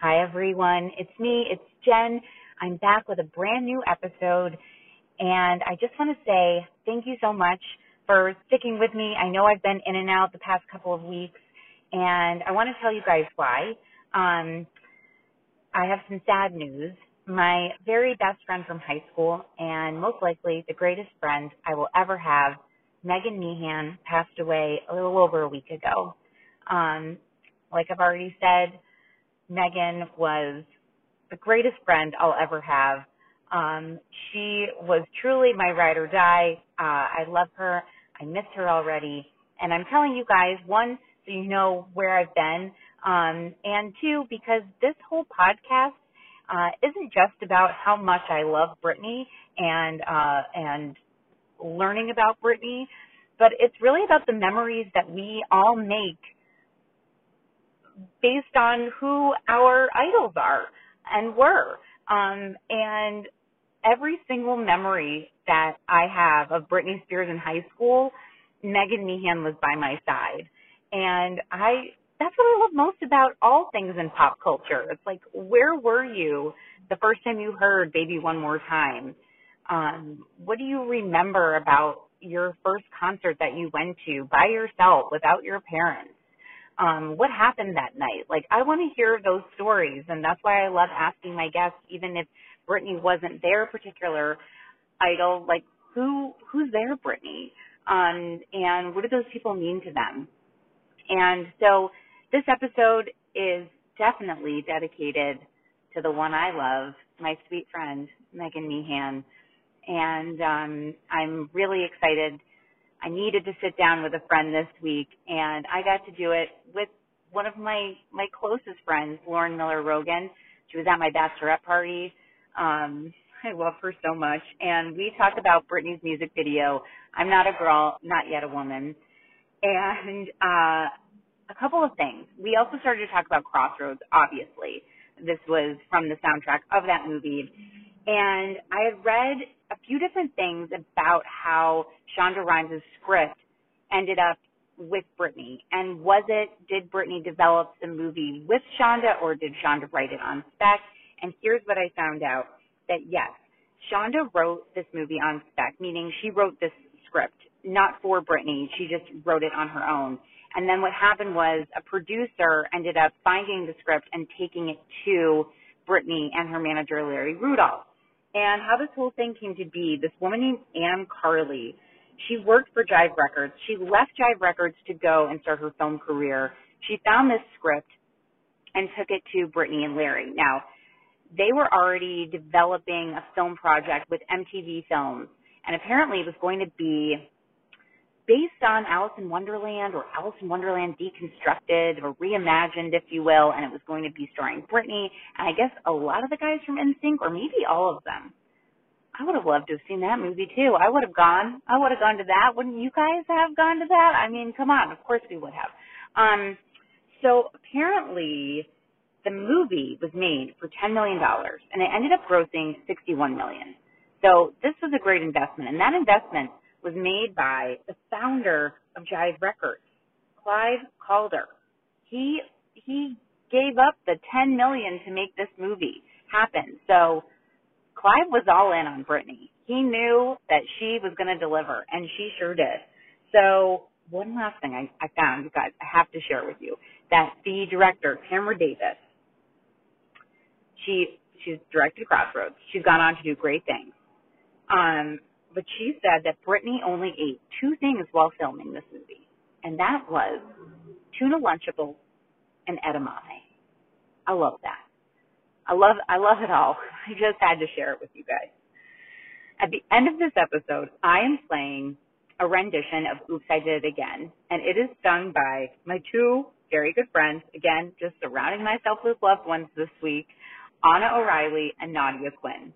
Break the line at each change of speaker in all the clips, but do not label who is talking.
Hi, everyone. It's me. It's Jen. I'm back with a brand new episode. And I just want to say thank you so much for sticking with me. I know I've been in and out the past couple of weeks, and I want to tell you guys why. Um, I have some sad news. My very best friend from high school, and most likely the greatest friend I will ever have, Megan Meehan, passed away a little over a week ago. Um, like I've already said, Megan was the greatest friend I'll ever have. Um, she was truly my ride or die. Uh, I love her. I miss her already. And I'm telling you guys, one, so you know where I've been, um, and two, because this whole podcast uh, isn't just about how much I love Britney and uh, and learning about Britney, but it's really about the memories that we all make based on who our idols are and were. Um, and every single memory that I have of Britney Spears in high school, Megan Meehan was by my side. And I, that's what I love most about all things in pop culture. It's like, where were you the first time you heard Baby One More Time? Um, what do you remember about your first concert that you went to by yourself without your parents? um, what happened that night? Like, I want to hear those stories, and that's why I love asking my guests, even if Britney wasn't their particular idol, like who who's their Britney, um, and what do those people mean to them? And so, this episode is definitely dedicated to the one I love, my sweet friend Megan Meehan, and um, I'm really excited I needed to sit down with a friend this week, and I got to do it with one of my my closest friends, Lauren Miller Rogen. She was at my bachelorette party. Um, I love her so much, and we talked about Britney's music video. I'm not a girl, not yet a woman, and uh, a couple of things. We also started to talk about Crossroads. Obviously, this was from the soundtrack of that movie, and I had read a few different things about how Shonda Rhimes' script ended up with Britney. And was it, did Britney develop the movie with Shonda or did Shonda write it on spec? And here's what I found out that yes, Shonda wrote this movie on spec, meaning she wrote this script, not for Britney. She just wrote it on her own. And then what happened was a producer ended up finding the script and taking it to Britney and her manager, Larry Rudolph and how this whole thing came to be. This woman named Ann Carli, she worked for Jive Records. She left Jive Records to go and start her film career. She found this script and took it to Britney and Larry. Now, they were already developing a film project with MTV Films, and apparently it was going to be based on Alice in Wonderland or Alice in Wonderland deconstructed or reimagined, if you will, and it was going to be starring Britney and I guess a lot of the guys from NSYNC or maybe all of them. I would have loved to have seen that movie too. I would have gone. I would have gone to that. Wouldn't you guys have gone to that? I mean, come on. Of course we would have. Um, so apparently, the movie was made for ten million dollars, and it ended up grossing sixty-one million. So this was a great investment, and that investment was made by the founder of Jive Records, Clive Calder. He he gave up the ten million to make this movie happen. So Clive was all in on Britney. He knew that she was going to deliver, and she sure did. So one last thing I, I found, you guys, I have to share with you that the director, Tamra Davis, she she's directed Crossroads. She's gone on to do great things. Um, but she said that Britney only ate two things while filming this movie, and that was tuna Lunchables and edamame. I love that. I love I love it all. I just had to share it with you guys. At the end of this episode, I am playing a rendition of Oops I Did It Again, and it is sung by my two very good friends. Again, just surrounding myself with loved ones this week, Ahna O'Reilly and Nadia Quinn.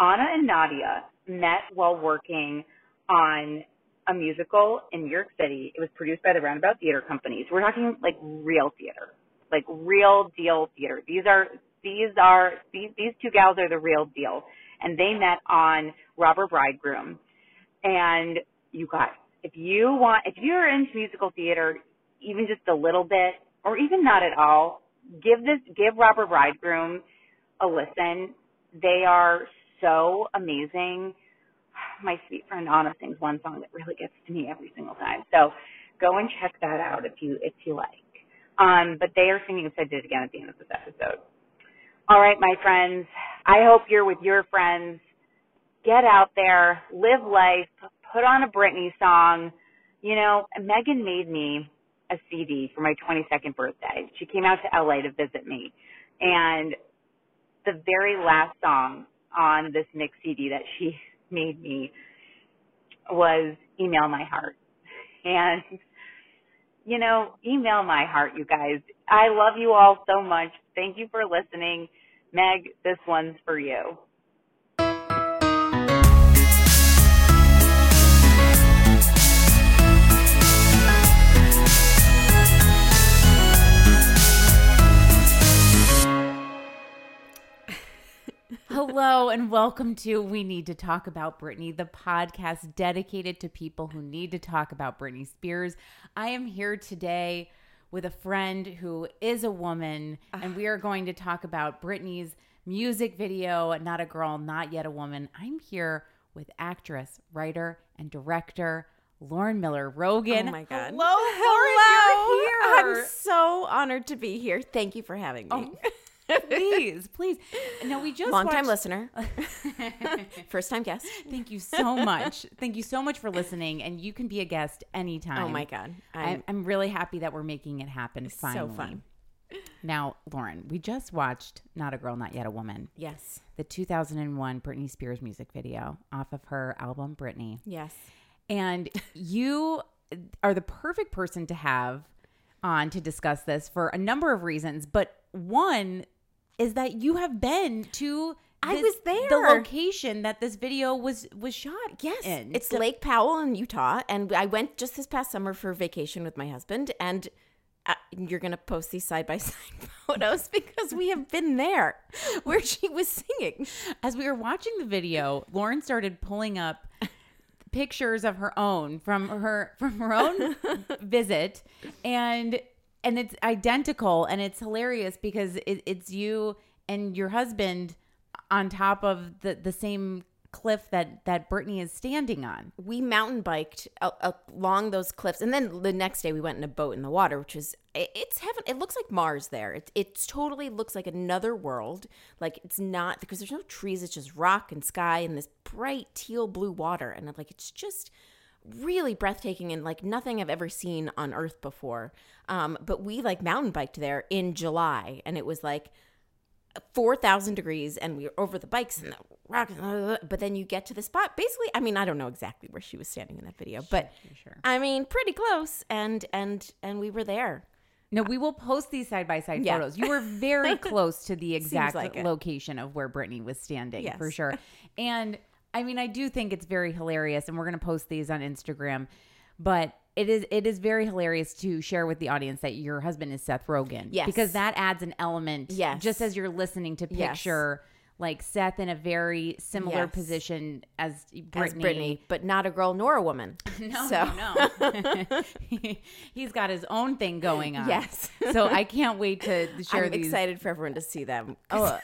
Ahna and Nadia met while working on a musical in New York City. It was produced by the Roundabout Theater Company. We're talking like real theater, like real deal theater. These are these are these these two gals are the real deal, and they met on Robber Bridegroom. And you guys, if you want, if you're into musical theater, even just a little bit, or even not at all, give this give Robber Bridegroom a listen. They are so amazing. My sweet friend Ahna sings one song that really gets to me every single time. So go and check that out if you if you like. Um, but they are singing I Did Again at the end of this episode. All right, my friends. I hope you're with your friends. Get out there, live life, put on a Britney song. You know, Megan made me a CD for my 22nd birthday. She came out to LA to visit me. And the very last song on this mix CD that she made me was Email My Heart. And, you know, email my heart, you guys. I love you all so much. Thank you for listening. Meg, this one's for you.
Hello and welcome to We Need to Talk About Britney, the podcast dedicated to people who need to talk about Britney Spears. I am here today with a friend who is a woman, and we are ah. going to talk about Britney's music video, Not a Girl, Not Yet a Woman. I'm here with actress, writer, and director Lauren Miller Rogen.
Oh my God.
Hello, Lauren, here.
I'm so honored to be here. Thank you for having me.
Oh, please, please. No, we just
Long time listener, first time guest.
Thank you so much. Thank you so much for listening, and you can be a guest anytime.
Oh my God.
I'm,
I'm,
I'm really happy that we're making it happen. Finally.
so fun.
Now, Lauren, we just watched "Not a Girl, Not Yet a Woman,"
Yes.
the 2001 Britney Spears music video off of her album "Britney,"
Yes.
and you are the perfect person to have on to discuss this for a number of reasons. But one is that you have been to.
I
this-
was
The location that this video was was shot.
Yes.
in.
It's
So-
Lake Powell in Utah. And I went just this past summer for vacation with my husband. And uh, you're going to post these side by side photos because we have been there where she was singing.
As we were watching the video, Lauren started pulling up pictures of her own from her from her own visit, and and it's identical, and it's hilarious because it, it's you and your husband on top of the the same cliff that that Britney is standing on.
we mountain biked along those cliffs and then the next day we went in a boat in the water which is it- it's heaven it looks like mars there it, it totally looks like another world like it's not because there's no trees it's just rock and sky and this bright teal blue water and like it's just really breathtaking and like nothing i've ever seen on earth before um but we like mountain biked there in july and it was like 4,000 degrees and we were over the bikes and the rocks. But then you get to the spot. Basically, I mean, I don't know exactly where she was standing in that video, but
sure.
I mean, pretty close. And, and, and we were there.
No, we will post these side by side photos. You were very close to the exact
like it.
location of where Britney was standing,
Yes.
for sure. And I mean, I do think it's very hilarious, and we're going to post these on Instagram. But it is it is very hilarious to share with the audience that your husband is Seth Rogen,
Yes.
because that adds an element.
Yes.
just as you're listening to
Yes.
picture like Seth in a very similar
Yes.
position as
As
Britney.
Britney, but not a girl nor a woman.
No,
So-
no. He's got his own thing going on.
Yes.
so I can't wait to share
I'm
these.
excited for everyone to see them. Oh,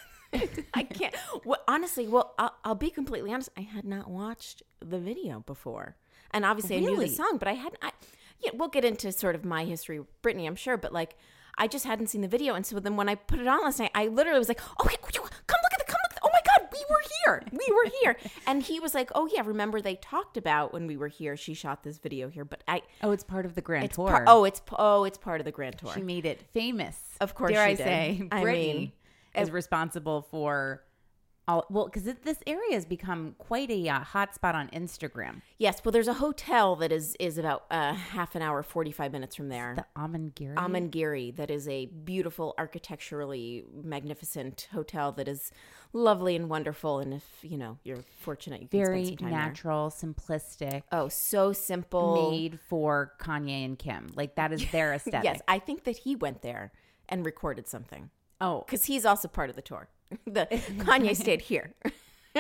I can't. Well, honestly, well, I'll, I'll be completely honest. I had not watched the video before, and obviously I knew the song, but I hadn't. I, yeah, we'll get into sort of my history with Britney, I'm sure, but like. I just hadn't seen the video, and so then when I put it on last night, I literally was like, "Oh, come look at the, come look! Oh my God, we were here, we were here!" and he was like, "Oh yeah, remember they talked about when we were here? She shot this video here, but I,
Oh, it's part of the grand tour.
par- oh, it's oh, it's part of the grand tour.
she made it famous.
Of course
dare
she
I
did.
say,
I
Britney
mean,
is responsible for all. Well, because this area has become quite a uh, hot spot on Instagram.
Yes, well, there's a hotel that is is about uh, half an hour, forty five minutes from there.
The Amangiri.
Amangiri, that is a beautiful, architecturally magnificent hotel that is lovely and wonderful. And if you know you're fortunate, you can spend
very
some time
natural, simplistic.
Oh, so simple.
Made for Kanye and Kim. Like that is their aesthetic.
Yes, I think that he went there and recorded something
Oh,
because he's also part of the tour. The Kanye stayed here,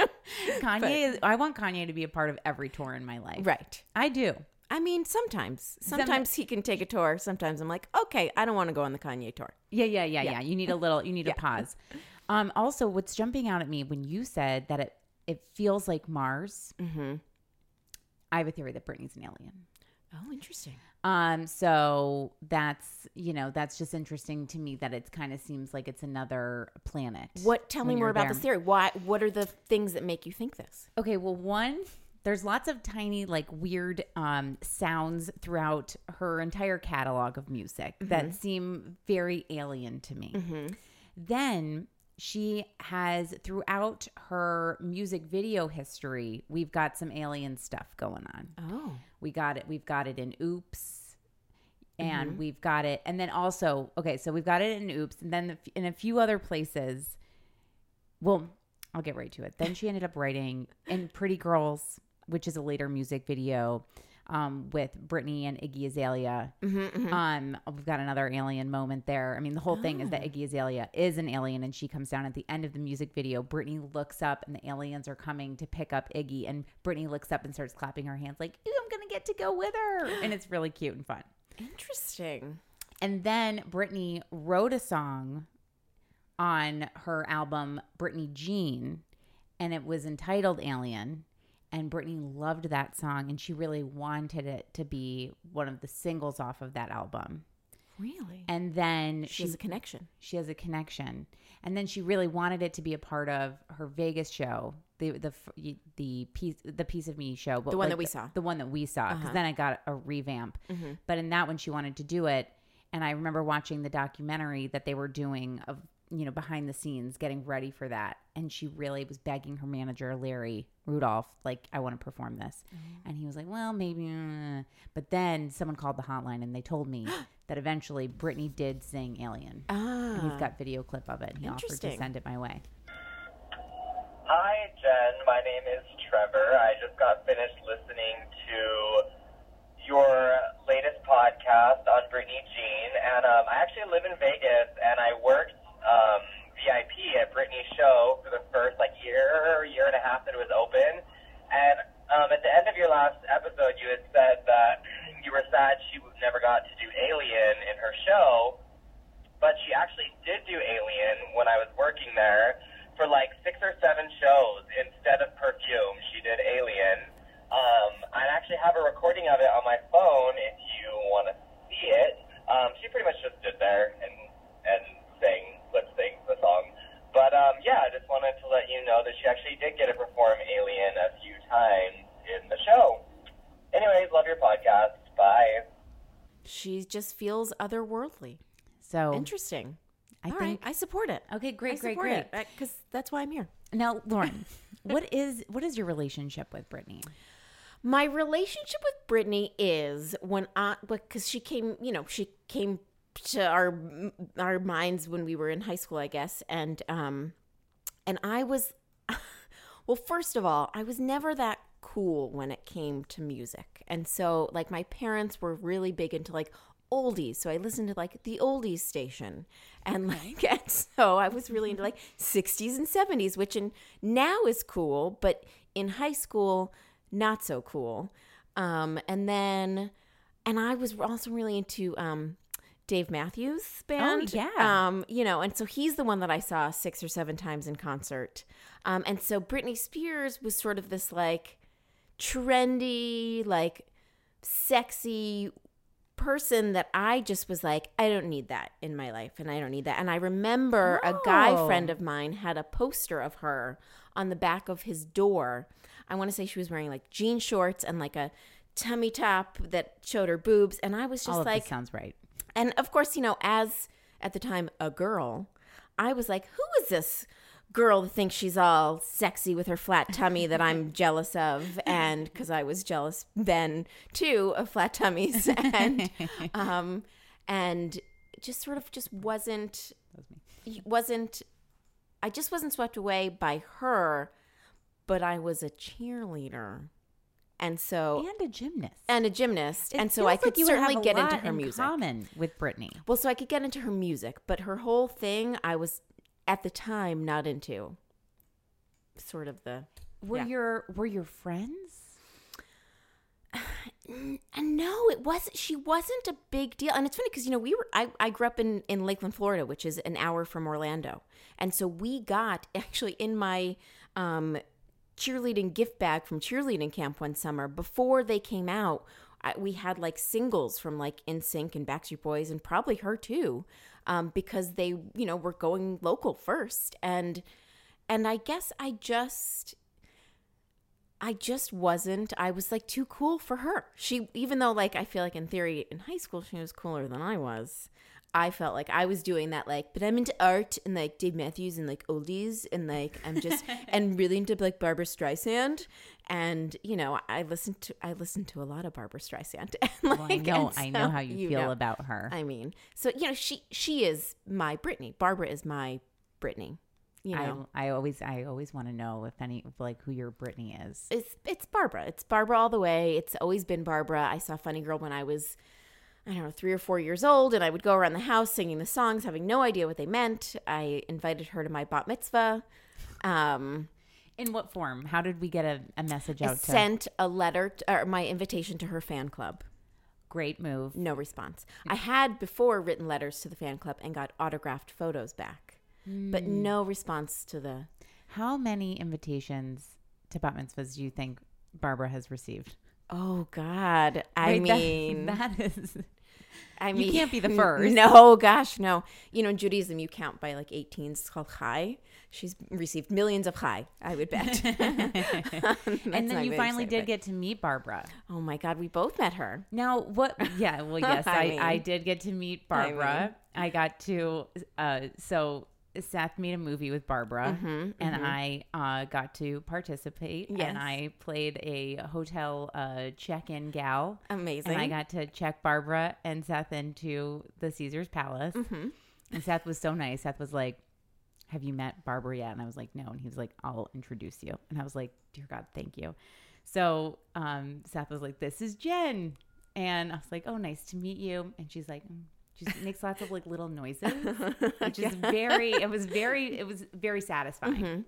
Kanye is. I want Kanye to be a part of every tour in my life.
right?
I do.
I mean, sometimes, sometimes he can take a tour. Sometimes I'm like, okay, I don't want to go on the Kanye tour.
Yeah, yeah, yeah, yeah. You need a little. You need a pause. Um. Also, what's jumping out at me when you said that it it feels like Mars. Mm-hmm. I have a theory that Britney's an alien.
Oh, interesting.
Um. So that's you know that's just interesting to me that it kind of seems like it's another planet.
What? Tell me more about
there.
this theory. Why? What are the things that make you think this?
Okay, well, one, there's lots of tiny, like weird um, sounds throughout her entire catalog of music that seem very alien to me. Mm-hmm. Then she has, throughout her music video history, we've got some alien stuff going on.
Oh,
We got it. We've got it in Oops, and mm-hmm. we've got it, and then also okay. So we've got it in Oops, and then in a few other places. Well, I'll get right to it. Then she ended up writing in Pretty Girls, which is a later music video um, with Britney and Iggy Azalea. Um, we've got another alien moment there. I mean, the whole thing is that Iggy Azalea is an alien, and she comes down at the end of the music video. Britney looks up, and the aliens are coming to pick up Iggy, and Britney looks up and starts clapping her hands, like, "Ooh, I'm gonna get to go with her," and it's really cute and fun.
interesting.
And then Britney wrote a song on her album Britney Jean, and it was entitled Alien. And Britney loved that song, and she really wanted it to be one of the singles off of that album.
Really?
And then
she has a connection.
she has a connection and then she really wanted it to be a part of her vegas show the the the piece the piece of me show but
The one
like
that we saw.
the one that we saw because
Uh-huh.
then i got a revamp
Mm-hmm.
but in that one she wanted to do it and i remember watching the documentary that they were doing of you know behind the scenes getting ready for that and she really was begging her manager larry rudolph like i want to perform this
Mm-hmm.
and he was like well maybe uh. but then someone called the hotline and they told me that eventually Britney did sing alien and he's
Ah,
got video clip of it and he offered to send it my way
Hi, Jen. My name is Trevor. I just got finished listening to your latest podcast on Britney Jean, and um, I actually live in Vegas, and I worked um, VIP at Britney's show for the first like year, year and a half that it was open. And um, at the end of your last episode, you had said that you were sad she never got to do Alien in her show but she actually did do Alien when I was working there for like six or seven shows instead of Perfume. She did Alien. Um, I actually have a recording of it on my phone if you want to see it. Um, she pretty much just stood there and and sang lip sync the song. But um, yeah, I just wanted to let you know that she actually did get to perform Alien a few times in the show. Anyways, love your podcast. Bye.
she just feels otherworldly.
so
Interesting.
I
All
think
right, I support it.
Okay, great,
I
great, great.
because that's why I'm here.
Now, Lauren, what is what is your relationship with Britney?
My relationship with Britney is when I because she came, you know, she came to our our minds when we were in high school, I guess, and um, and I was, well, first of all, I was never that cool when it came to music, and so like my parents were really big into like oldies. So i listened to like the oldies station. And like and so i was really into like 60s and 70s which in now is cool but in high school not so cool. Um and then and i was also really into um Dave Matthews Band.
yeah.
Um, you know, and so he's the one that I saw six or seven times in concert. Um, and so Britney Spears was sort of this like trendy, like sexy person that I just was like, I don't need that in my life and I don't need that. And I remember a guy
Oh.
friend of mine had a poster of her on the back of his door. I want to say she was wearing like jean shorts and like a tummy top that showed her boobs. And I was just
All
like,
sounds right.
And of course, you know, as at the time a girl, I was like, who is this girl that thinks she's all sexy with her flat tummy that I'm jealous of? And because I was jealous then too of flat tummies, and um, and just sort of just wasn't wasn't I just wasn't swept away by her, but I was a cheerleader. And so
And a gymnast.
and a gymnast,
It
and so I
like
could
you
certainly get into her
in
music.
common with Britney.
Well, so I could get into her music, but her whole thing I was at the time not into. Sort of the
Were
yeah.
your were your friends?
and no, it wasn't. She wasn't a big deal, and it's funny because you know we were. I I grew up in in Lakeland, Florida, which is an hour from Orlando, and so we got actually in my um cheerleading gift bag from cheerleading camp one summer before they came out. We had like singles from like NSYNC and Backstreet Boys and probably her too, um, because they you know were going local first, and and I guess I just I just wasn't. I was like too cool for her. She, even though like I feel like in theory in high school she was cooler than I was. I felt like I was doing that like, but I'm into art and like Dave Matthews and like oldies and like I'm just and really into like Barbra Streisand and you know I listened to I listened to a lot of Barbra Streisand. And, like,
Well, I know
and
I know how you, feel
know.
about her.
I mean, so you know she she is my Britney. Barbra is my Britney. You know.
I I always I always want to know if any like who your Britney is.
it's it's Barbra. It's Barbra all the way. It's always been Barbra. I saw Funny Girl when I was I don't know, 3 or 4 years old and I would go around the house singing the songs having no idea what they meant. I invited her to my bat mitzvah. Um
In what form? How did we get a, a message
I
out to
sent a letter t- or my invitation to her fan club.
Great move.
No response. I had before written letters to the fan club and got autographed photos back. But no response to the
How many invitations to bat mitzvahs do you think Barbra has received?
Oh God! I
Right, that-
mean,
that is
I mean, You
can't be the first.
No, gosh, no. You know, in Judaism, you count by like 18. It's called chai. She's received millions of chai, I would bet.
and then you finally did get to meet Barbra.
Oh my God, we both met her.
Now, what? Yeah, well, yes,
I
I,
mean-
I did get to meet
I
Barbra. I, got to, uh, so Seth made a movie with Barbra,
Mm-hmm,
and I uh, got to participate.
Yes.
And I played a hotel uh, check in gal.
Amazing.
And I got to check Barbra and Seth into the Caesar's Palace.
Mm-hmm.
And Seth was so nice. Seth was like, Have you met Barbra yet? And I was like, No. And he was like, I'll introduce you. And I was like, Dear God, thank you. So um, Seth was like, This is Jen. And I was like, Oh, nice to meet you. And she's like, mm. She makes lots of like little noises, which is very, it was very, it was very satisfying.
Mm-hmm.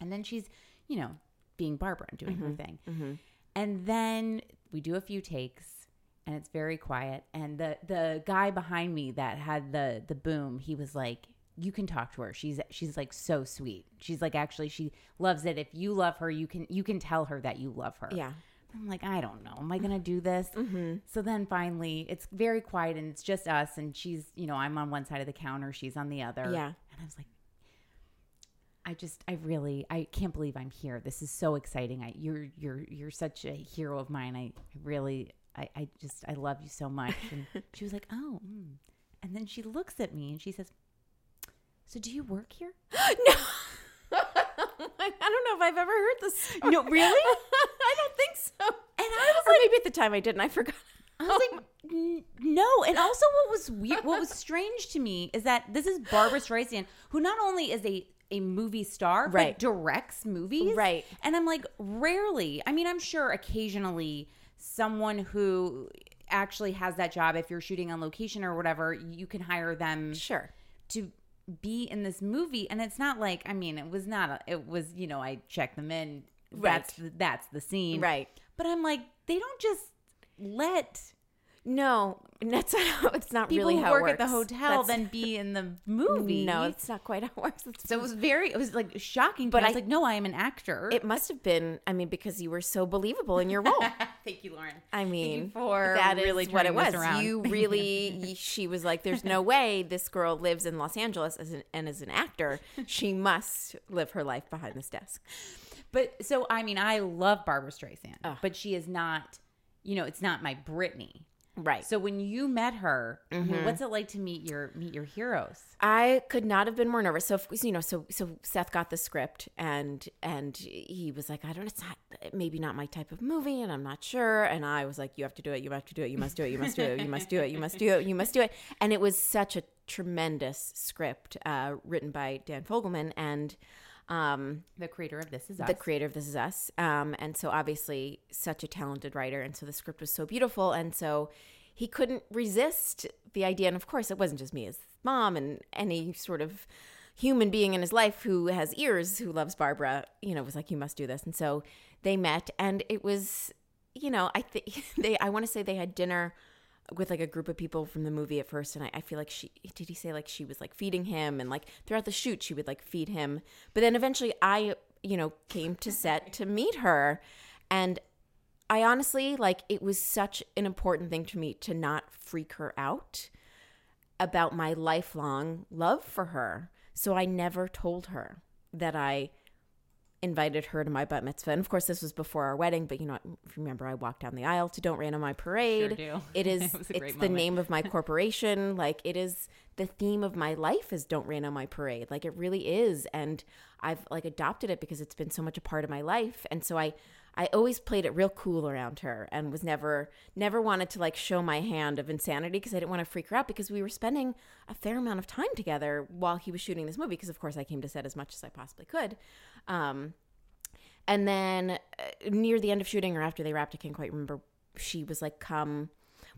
And then she's, you know, being Barbra and doing
Mm-hmm.
her thing. And then we do a few takes and it's very quiet. And the the guy behind me that had the the boom, he was like, You can talk to her. She's she's like so sweet. She's like actually she loves it. If you love her, you can you can tell her that you love her.
Yeah.
I'm like, I don't know. Am I going to do this? So then finally, it's very quiet and it's just us. And she's, you know, I'm on one side of the counter, she's on the other.
Yeah.
And I was like, I just, I really, I can't believe I'm here. This is so exciting. I, you're, you're, you're such a hero of mine. I really, I, I just, I love you so much. And she was like, oh, mm. and then she looks at me and she says, So do you work here?
no. I don't know if I've ever heard this.
No, really?
I don't think so.
And I was
Or maybe at the time I didn't. I forgot.
I was like, no. And also, what was weird, what was strange to me is that this is Barbra Streisand, who not only is a a movie star,
Right.
but directs movies,
Right.
And I'm like, rarely. I mean, I'm sure occasionally someone who actually has that job, if you're shooting on location or whatever, you can hire them
Sure.
to be in this movie and it's not like i mean it was not a, it was you know i checked them in that's the, that's the scene
Right.
but i'm like they don't just let
No, that's not, it's not
people
really
who
how
work
it
at the
works.
hotel
That's-
then be in the movie
No, it's not quite how it works. It's-
so it was very it was like shocking
But
but i was
I-
like no i am an actor
it must have been. I mean, because you were so believable in your role.
thank you lauren
I mean,
for
that is
really
what it
turning this
was.
around.
You really, she was like, "There's no way this girl lives in Los Angeles as an, and as an actor, she must live her life behind this desk."
but so i mean i love barbra streisand but she is not you know it's not my britney
Right.
So when you met her, mean, what's it like to meet your meet your heroes?
I could not have been more nervous. So if- you know, so so Seth got the script and and he was like, I don't, it's not maybe not my type of movie, and I'm not sure. And I was like, you have to do it, you have to do it, you must do it, you must do it, you must do it, you must do it, you must do it. And it was such a tremendous script uh, written by Dan Fogelman and. Um,
The creator of This Is Us.
the creator of This Is Us. Um, and so obviously such a talented writer. And so the script was so beautiful. And so he couldn't resist the idea. And of course, it wasn't just me as mom and any sort of human being in his life who has ears who loves Barbara, you know, was like, you must do this. And so they met and it was, you know, I think they, I want to say they had dinner with like a group of people from the movie at first and I, I feel like she did he say like she was like feeding him? And like throughout the shoot she would like feed him. But then eventually i you know came to set to meet her. And i honestly like it was such an important thing to me to not freak her out about my lifelong love for her. So i never told her that i invited her to my bat mitzvah. And of course, this was before our wedding, but you know, if you remember, I walked down the aisle to Don't Rain on My Parade.
do.
it is
it
it's the name of my corporation. like, it is the theme of my life is Don't Rain on My Parade. Like, it really is. And I've like adopted it because it's been so much a part of my life. And so I, I always played it real cool around her and was never, never wanted to like show my hand of insanity because I didn't want to freak her out because we were spending a fair amount of time together while he was shooting this movie. Because, of course, I came to set as much as I possibly could. Um, and then uh, near the end of shooting or after they wrapped, I can't quite remember. She was like, "Come."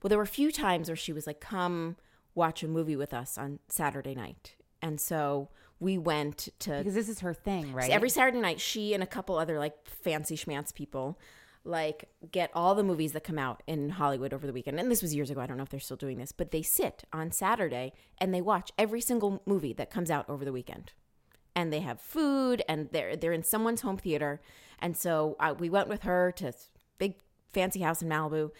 Well, there were a few times where she was like, "Come watch a movie with us on Saturday night," and so we went to
because this is her thing, right?
so every Saturday night, she and a couple other like fancy schmancy people like get all the movies that come out in Hollywood over the weekend. And this was years ago. I don't know if they're still doing this, but they sit on Saturday and they watch every single movie that comes out over the weekend. And they have food and they're they're in someone's home theater. And so uh, we went with her to big fancy house in Malibu.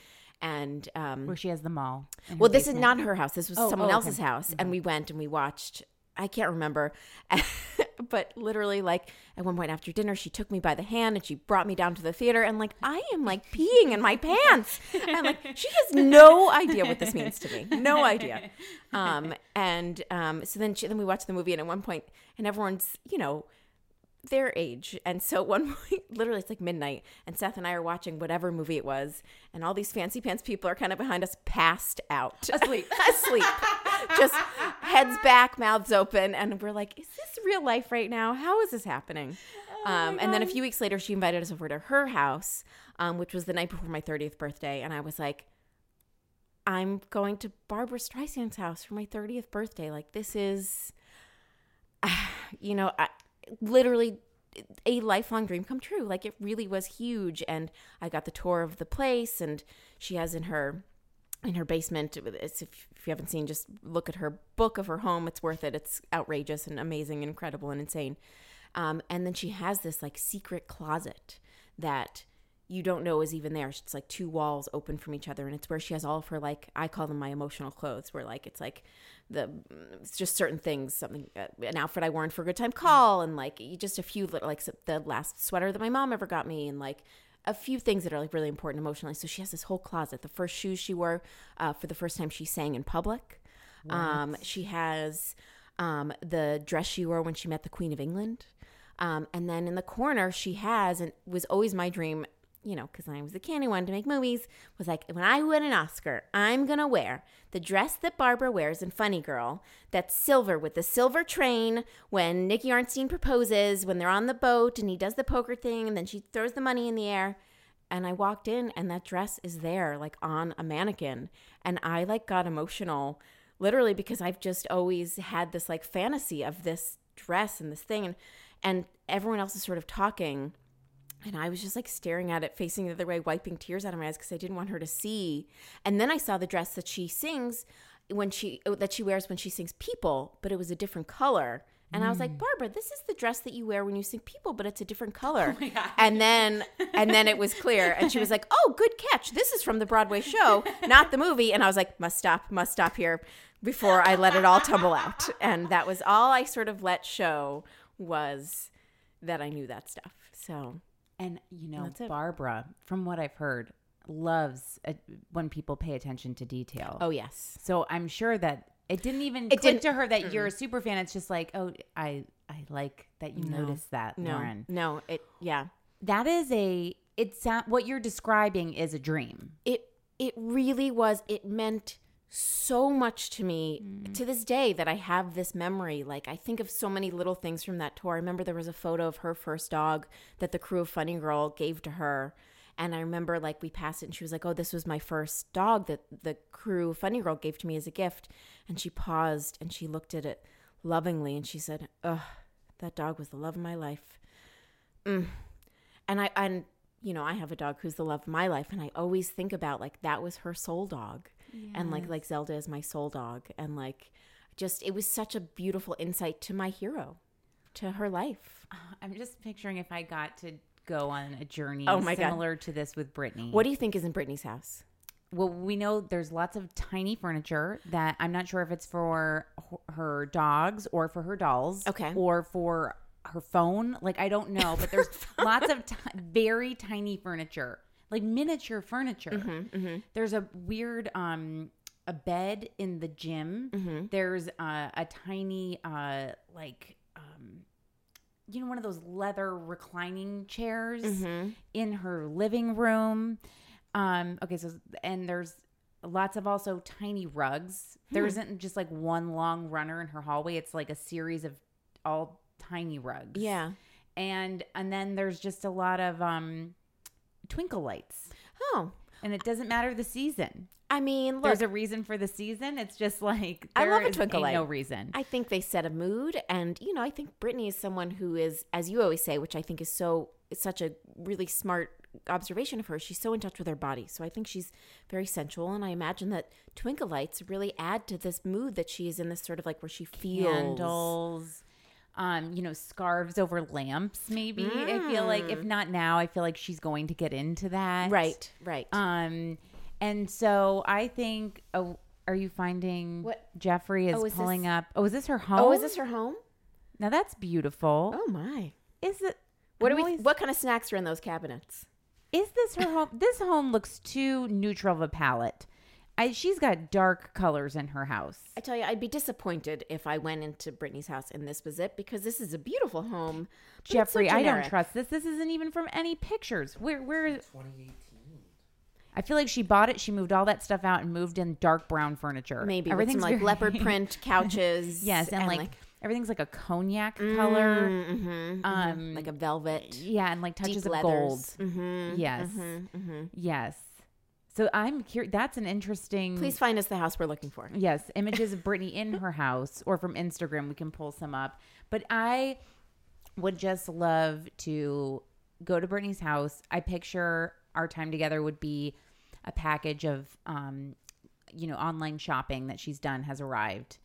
And um,
where she has the mall.
well, this is not her house. This was
Oh,
someone
oh,
else's
okay.
house, and we went and we watched. I can't remember, but literally, like at one point after dinner, she took me by the hand and she brought me down to the theater, and like I am like peeing in my pants, and like she has no idea what this means to me, no idea. Um, and um, so then she, then we watched the movie, and at one point, and everyone's you know their age. And so one point, literally, it's like midnight, and Seth and I are watching whatever movie it was, and all these fancy pants people are kind of behind us, passed out,
Asleep.
asleep, just heads back, mouths open, and we're like, "Is this real life right now? How is this happening?" um, and then a few weeks later, she invited us over to her house, um, which was the night before my thirtieth birthday, and I was like. I'm going to Barbra Streisand's house for my 30th birthday. Like, this is, you know, I, literally a lifelong dream come true. Like it really was huge. And I got the tour of the place, and she has in her in her basement. It's, if, you haven't seen, just look at her book of her home. It's worth it. It's outrageous and amazing, and incredible and insane. Um, and then she has this like secret closet that you don't know is even there. It's like two walls open from each other, and it's where she has all of her like I call them my emotional clothes, where like it's like the it's just certain things, something uh, an outfit I worn for a good time call, and like just a few like the last sweater that my mom ever got me, and like a few things that are like really important emotionally. So she has this whole closet. The first shoes she wore uh, for the first time she sang in public. Um, she has um, the dress she wore when she met the Queen of England. Um, and then in the corner, she has, and was always my dream, you know, because I was the candy one to make movies, was like, when I win an Oscar, I'm going to wear the dress that Barbra wears in Funny Girl, that's silver with the silver train when Nicky Arnstein proposes, when they're on the boat and he does the poker thing, and then she throws the money in the air. And I walked in, and that dress is there, like on a mannequin. And I like got emotional, literally, because I've just always had this like fantasy of this dress and this thing. And and everyone else is sort of talking and I was just like staring at it, facing the other way, wiping tears out of my eyes because I didn't want her to see. And then I saw the dress that she sings when she oh, that she wears when she sings "People," but it was a different color. And I was like, mm. Barbra, this is the dress that you wear when you sing "People," but it's a different oh color. and then and then it was clear, and she was like, "Oh, good catch! This is from the Broadway show, not the movie." And I was like, "Must stop, must stop here." Before I let it all tumble out, and that was all I sort of let show was that I knew that stuff. So
And you know. Barbra, from what I've heard, loves uh, when people pay attention to detail.
Oh yes.
So I'm sure that it didn't even
It
click
didn't-
to her that you're a super fan. It's just like, oh, I I like that you noticed that,
No.
Lauren.
No, it yeah.
That is a it's what you're describing is a dream.
It it really was it meant so much to me to this day that I have this memory. Like I think of so many little things from that tour. I remember there was a photo of her first dog that the crew of Funny Girl gave to her. And I remember like we passed it and she was like, Oh, this was my first dog that the crew of Funny Girl gave to me as a gift. And she paused and she looked at it lovingly and she said, Ugh, that dog was the love of my life. Mm. And I and you know, I have a dog who's the love of my life and I always think about like that was her soul dog. And like like Zelda is my soul dog and like just it was such a beautiful insight to my hero, to her life.
Uh, I'm just picturing if I got to go on a journey
Oh my God.
similar to this with Britney.
What do you think is in Britney's house?
Well, we know there's lots of tiny furniture that I'm not sure if it's for her dogs or for her dolls.
Okay.
Or for her phone. Like, I don't know, but there's lots of ti very tiny furniture, like miniature furniture.
Mm-hmm,
There's a weird, um, a bed in the gym.
Mm-hmm.
There's uh, a tiny, uh, like, um, you know, one of those leather reclining chairs
Mm-hmm.
in her living room. Um, okay, so and there's lots of also tiny rugs. There isn't just like one long runner in her hallway. It's like a series of all tiny rugs.
Yeah.
And and then there's just a lot of um twinkle lights.
Oh.
And it doesn't matter the season.
I mean, look,
There's a reason for the season. It's just like
I love a twinkle light.
No reason.
I think they set a mood, and you know, I think Britney is someone who is, as you always say, which I think is so such a really smart observation of her. She's so in touch with her body, so I think she's very sensual, and I imagine that twinkle lights really add to this mood that she is in this sort of like where she feels.
candles um you know scarves over lamps maybe i feel like if not now i feel like she's going to get into that
Mm. Right, right.
um and so i think oh are you finding
What-
jeffrey is
Oh, is
pulling
this-
up oh is this her home
oh, is this her home?
now that's beautiful
Oh my!
is it
What
I'm
do we? What kind of snacks are in those cabinets?
is this her home this home looks too neutral of a palette I, she's got dark colors in her house
I tell you, I'd be disappointed if I went into Britney's house and this was it because this is a beautiful home. but it's so
Jeffrey, I don't trust this. This isn't even from any pictures. Where where is 2018? I feel like she bought it, she moved all that stuff out and moved in dark brown furniture.
Maybe with some like
very-
leopard print couches.
yes, and, like, everything's like a cognac mm-hmm, color. Mm-hmm, mm-hmm. Um
like a velvet.
yeah, and like touches
deep
of gold.
leathers. Mm-hmm.
Yes. Yes. So I'm curious that's an interesting
Please find us the house we're looking for.
Yes, images of Britney in her house or from Instagram. We can pull some up. But I would just love to go to Britney's house. I picture our time together would be a package of, um, you know, online shopping that she's done has arrived.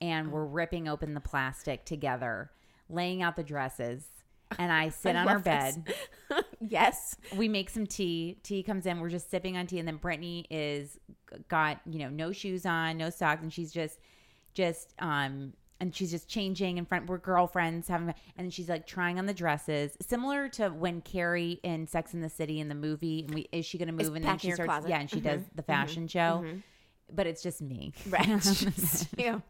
And we're ripping open the plastic together, laying out the dresses. And I sit on her bed
yes.
we make some tea. Tea comes in. We're just sipping on tea, and then Britney is got you know no shoes on, no socks, and she's just just um and she's just changing in front. We're girlfriends having, and she's like trying on the dresses, similar to when Carrie in Sex in the City in the movie. And we is she going to move? And then she starts
closet.
yeah, and she does mm-hmm. the mm-hmm. fashion show. Mm-hmm. But it's just me,
Right. yeah.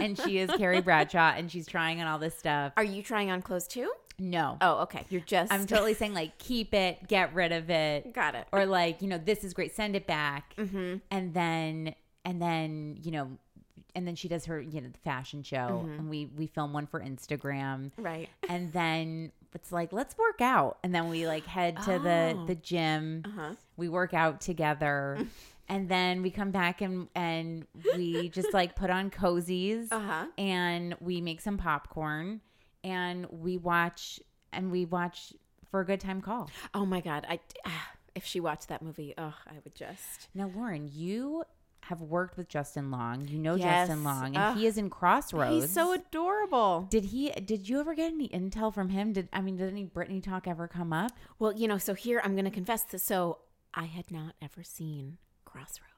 and she is Carrie Bradshaw, and she's trying on all this stuff.
Are you trying on clothes too?
No.
Oh, okay. You're just.
I'm totally saying like keep it, get rid of it.
Got it.
Or like, you know, this is great, send it back. Mm-hmm. And then and then, you know, and then she does her, you know, the fashion show and we we film one for Instagram.
Mm-hmm. Right.
And then it's like, let's work out. And then we like head to the
Oh.
the gym.
Uh-huh.
We work out together. And then we come back and and we just like put on cozies
Uh-huh.
and we make some popcorn and we watch and we watch for a good time call.
Oh my god. I ah, if she watched that movie, oh, I would just.
Now, Lauren, you have worked with Justin Long. You know
Yes.
Justin Long, and
Ugh.
he is in Crossroads.
He's so adorable.
Did he? Did you ever get any intel from him? Did I mean? Did any Britney talk ever come up?
Well, you know, so here I'm going to confess this. So I had not ever seen Crossroads.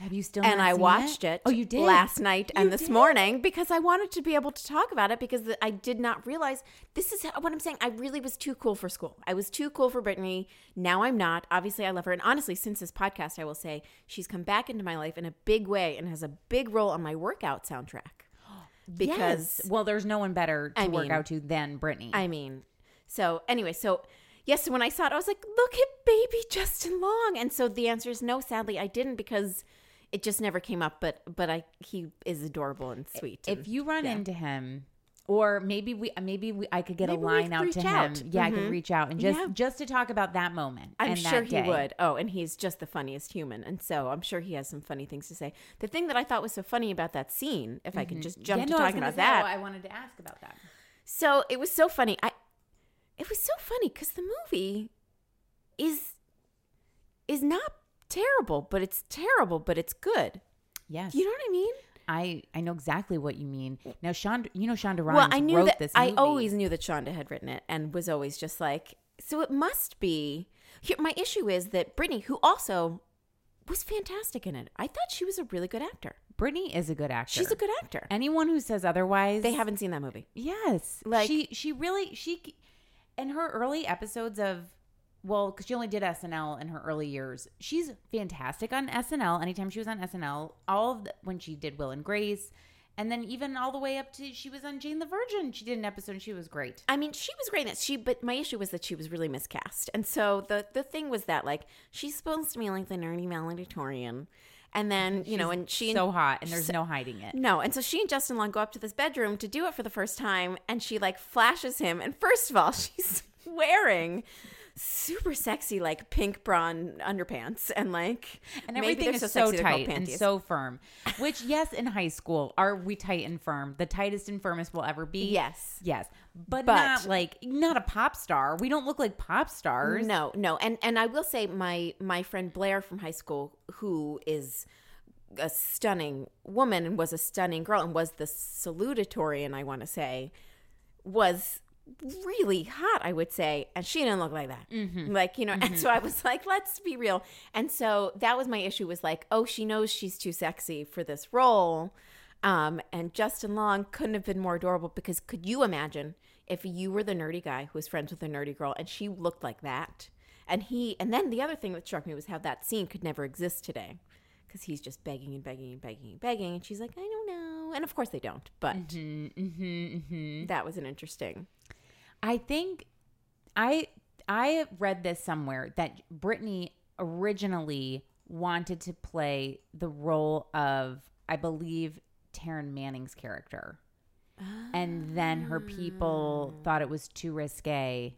Have you still?
and I watched it.
Oh, you did
last night and
You
this
did?
morning because I wanted to be able to talk about it because I did not realize this is what I'm saying. I really was too cool for school. I was too cool for Britney. Now I'm not. Obviously, I love her, and honestly, since this podcast, I will say she's come back into my life in a big way and has a big role on my workout soundtrack. Because
Yes. well, there's no one better to
I
work out to than Britney.
I mean, so anyway, so yes, when I saw it, I was like, look at baby Justin Long. And so the answer is no, sadly, I didn't because it just never came up. But but I he is adorable and sweet.
if
and-
you run
yeah.
into him, or maybe we, maybe we, I could get
Maybe
a line out to
out.
him. Yeah, I could
Mhm.
reach out and just
Yeah.
just to talk about that moment.
I'm
and
sure
that
he would. Oh, and he's just the funniest human. And so I'm sure he has some funny things to say. The thing that I thought was so funny about that scene, if I could just jump
Mm-hmm.
to
Yeah, no,
talking about that.
I wanted to ask about that.
So it was so funny. I it was so funny because the movie is is not terrible, but it's terrible, but it's good.
Yes,
You know what I mean?
I I know exactly what you mean. Now, Shonda, you know Shonda Rhimes
well, I knew
wrote
that
this.
I always knew that Shonda had written it and was always just like, so it must be. Here, my issue is that Britney, who also was fantastic in it, I thought she was a really good actor.
Britney is a good actor.
She's a good actor.
Anyone who says otherwise,
They haven't seen that movie.
Yes,
Like-
she she really she in her early episodes of well, because she only did SNL in her early years. She's fantastic on SNL. Anytime she was on SNL, all of the, when she did Will and Grace, and then even all the way up to she was on Jane the Virgin. She did an episode and she was great.
I mean, she was great in it. She, but my issue was that she was really miscast, and so the the thing was that like she's supposed to be like the nerdy valedictorian, and then you know, and she
so hot, and there's
so-
no hiding it.
No, and so she and Justin Long go up to this bedroom to do it for the first time, and she like flashes him. And first of all, she's wearing super sexy like pink bra underpants, and like
and everything is so,
sexy
tight and so firm. Which, yes, in high school, are we tight and firm? The tightest and firmest we'll ever be.
Yes.
yes, but,
But-
not like not a pop star. We don't look like pop stars.
No, no, and and I will say my my friend Blair from high school, who is a stunning woman and was a stunning girl and was the salutatorian, I want to say, was really hot, I would say, and she didn't look like that. Mm-hmm. Like you know, and mm-hmm. so I was like, let's be real. And so that was my issue. Was like, oh, she knows she's too sexy for this role. Um, and Justin Long couldn't have been more adorable because could you imagine if you were the nerdy guy who was friends with the nerdy girl and she looked like that? And he, and then the other thing that struck me was how that scene could never exist today because he's just begging and begging and begging and begging. And she's like, I don't know. And of course they don't, but mm-hmm. that was an interesting.
I think I I read this somewhere that Britney originally wanted to play the role of I believe Taryn Manning's character. And then her people ah. thought it was too risque.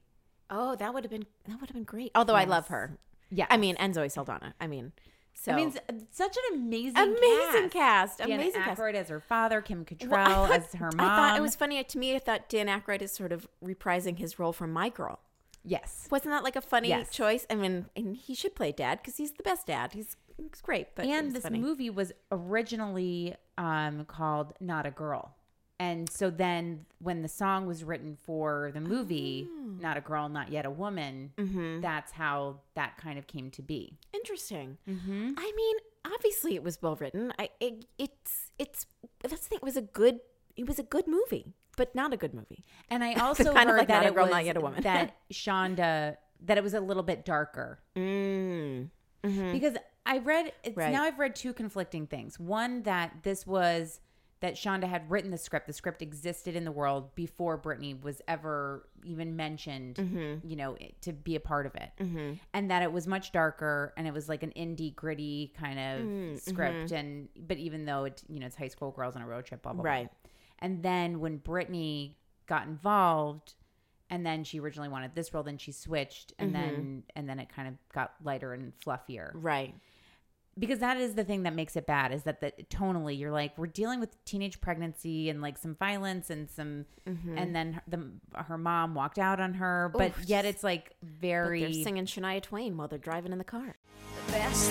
Oh, that would have been, that would have been great. Although I love her.
Yeah.
I mean, and Zoe Saldana. I mean, so.
I mean, such an amazing
amazing
cast.
cast.
Dan
Amazing cast.
Aykroyd as her father, Kim Cattrall
Well, thought-
as her mom.
I thought it was funny. To me, I thought Dan Aykroyd is sort of reprising his role from My Girl.
yes.
Wasn't that like a funny
Yes.
choice? I mean, and he should play dad because he's the best dad. He's, he's great. But
and this
funny.
movie was originally um, called Not a Girl. And so then when the song was written for the movie,
Oh.
Not a Girl, Not Yet a Woman,
Mm-hmm.
that's how that kind of came to be.
interesting.
Mm-hmm.
I mean, obviously it was well written. I it, it's it's that's the thing. It was a good it was a good movie, but not a good movie.
And I also
Kind of
heard
like
that
Not a
it
Girl,
was
Not Yet a Woman.
that Shonda that it was a little bit darker
Mm.
because I read it's
Right.
now I've read two conflicting things. One that this was that Shonda had written the script. The script existed in the world before Britney was ever even mentioned,
Mm-hmm.
you know, to be a part of it. And that it was much darker and it was like an indie, gritty kind of
Mm,
script. And, but even though it, you know, it's high school girls on a road trip, blah, blah, blah.
Right.
And then when Britney got involved, and then she originally wanted this role, then she switched, and then and then it kind of got lighter and fluffier
Right.
Because that is the thing that makes it bad is that the tonally you're like we're dealing with teenage pregnancy and like some violence and some mm-hmm. and then her- the her mom walked out on her but
Oof.
yet it's like
But
very
they're singing Shania Twain while they're driving in the car.
Best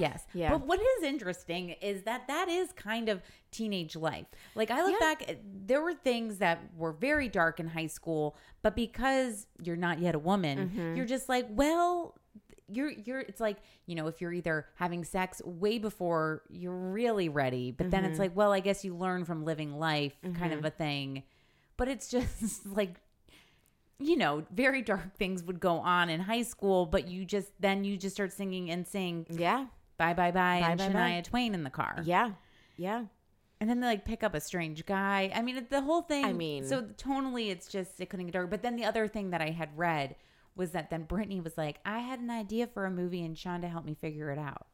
Yes.
Yeah.
But what is interesting is that that is kind of teenage life. Like I look
Yeah.
back, there were things that were very dark in high school, but because you're not yet a woman,
Mm-hmm.
you're just like, well, you're you're it's like, you know, if you're either having sex way before you're really ready, but then it's
Mm-hmm.
like, well, I guess you learn from living life kind of a thing. But it's just like you know, very dark things would go on in high school, but you just then you just start singing and sing
Yeah.
Bye bye bye, and
bye,
Shania
bye.
Twain in the car.
Yeah. Yeah.
And then they like pick up a strange guy. I mean, the whole thing.
I mean-
so tonally, it's just it couldn't get dark. But then the other thing that I had read was that then Britney was like, I had an idea for a movie, and Shonda helped me figure it out.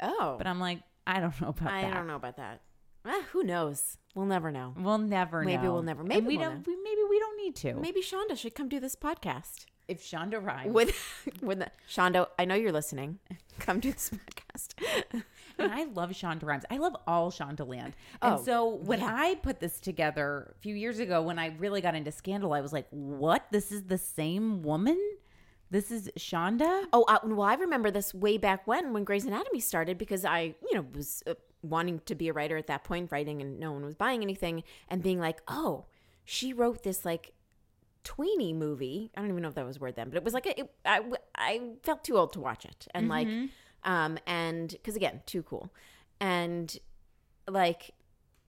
Oh.
But I'm like, I don't know about
I
that.
I don't know about that. Ah, who knows? We'll never know.
We'll never
Maybe
know.
we'll never- maybe
we
we'll
don't.
know.
We, maybe we don't need to.
Maybe Shonda should come do this podcast.
If Shonda Rhimes
With with the, Shonda, I know you're listening. Come to this podcast.
and I love Shonda Rhimes. I love all Shondaland.
Oh,
and so when
yeah.
I put this together a few years ago, when I really got into Scandal, I was like, "What? This is the same woman? This is Shonda?"
Oh, uh, well, I remember this way back when, when Grey's Anatomy started, because I, you know, was uh, wanting to be a writer at that point, writing, and no one was buying anything, and being like, oh, she wrote this like tweeny movie. I don't even know if that was a word then, but it was like a, it, I, I felt too old to watch it, and like, um, and because again, too cool, and like,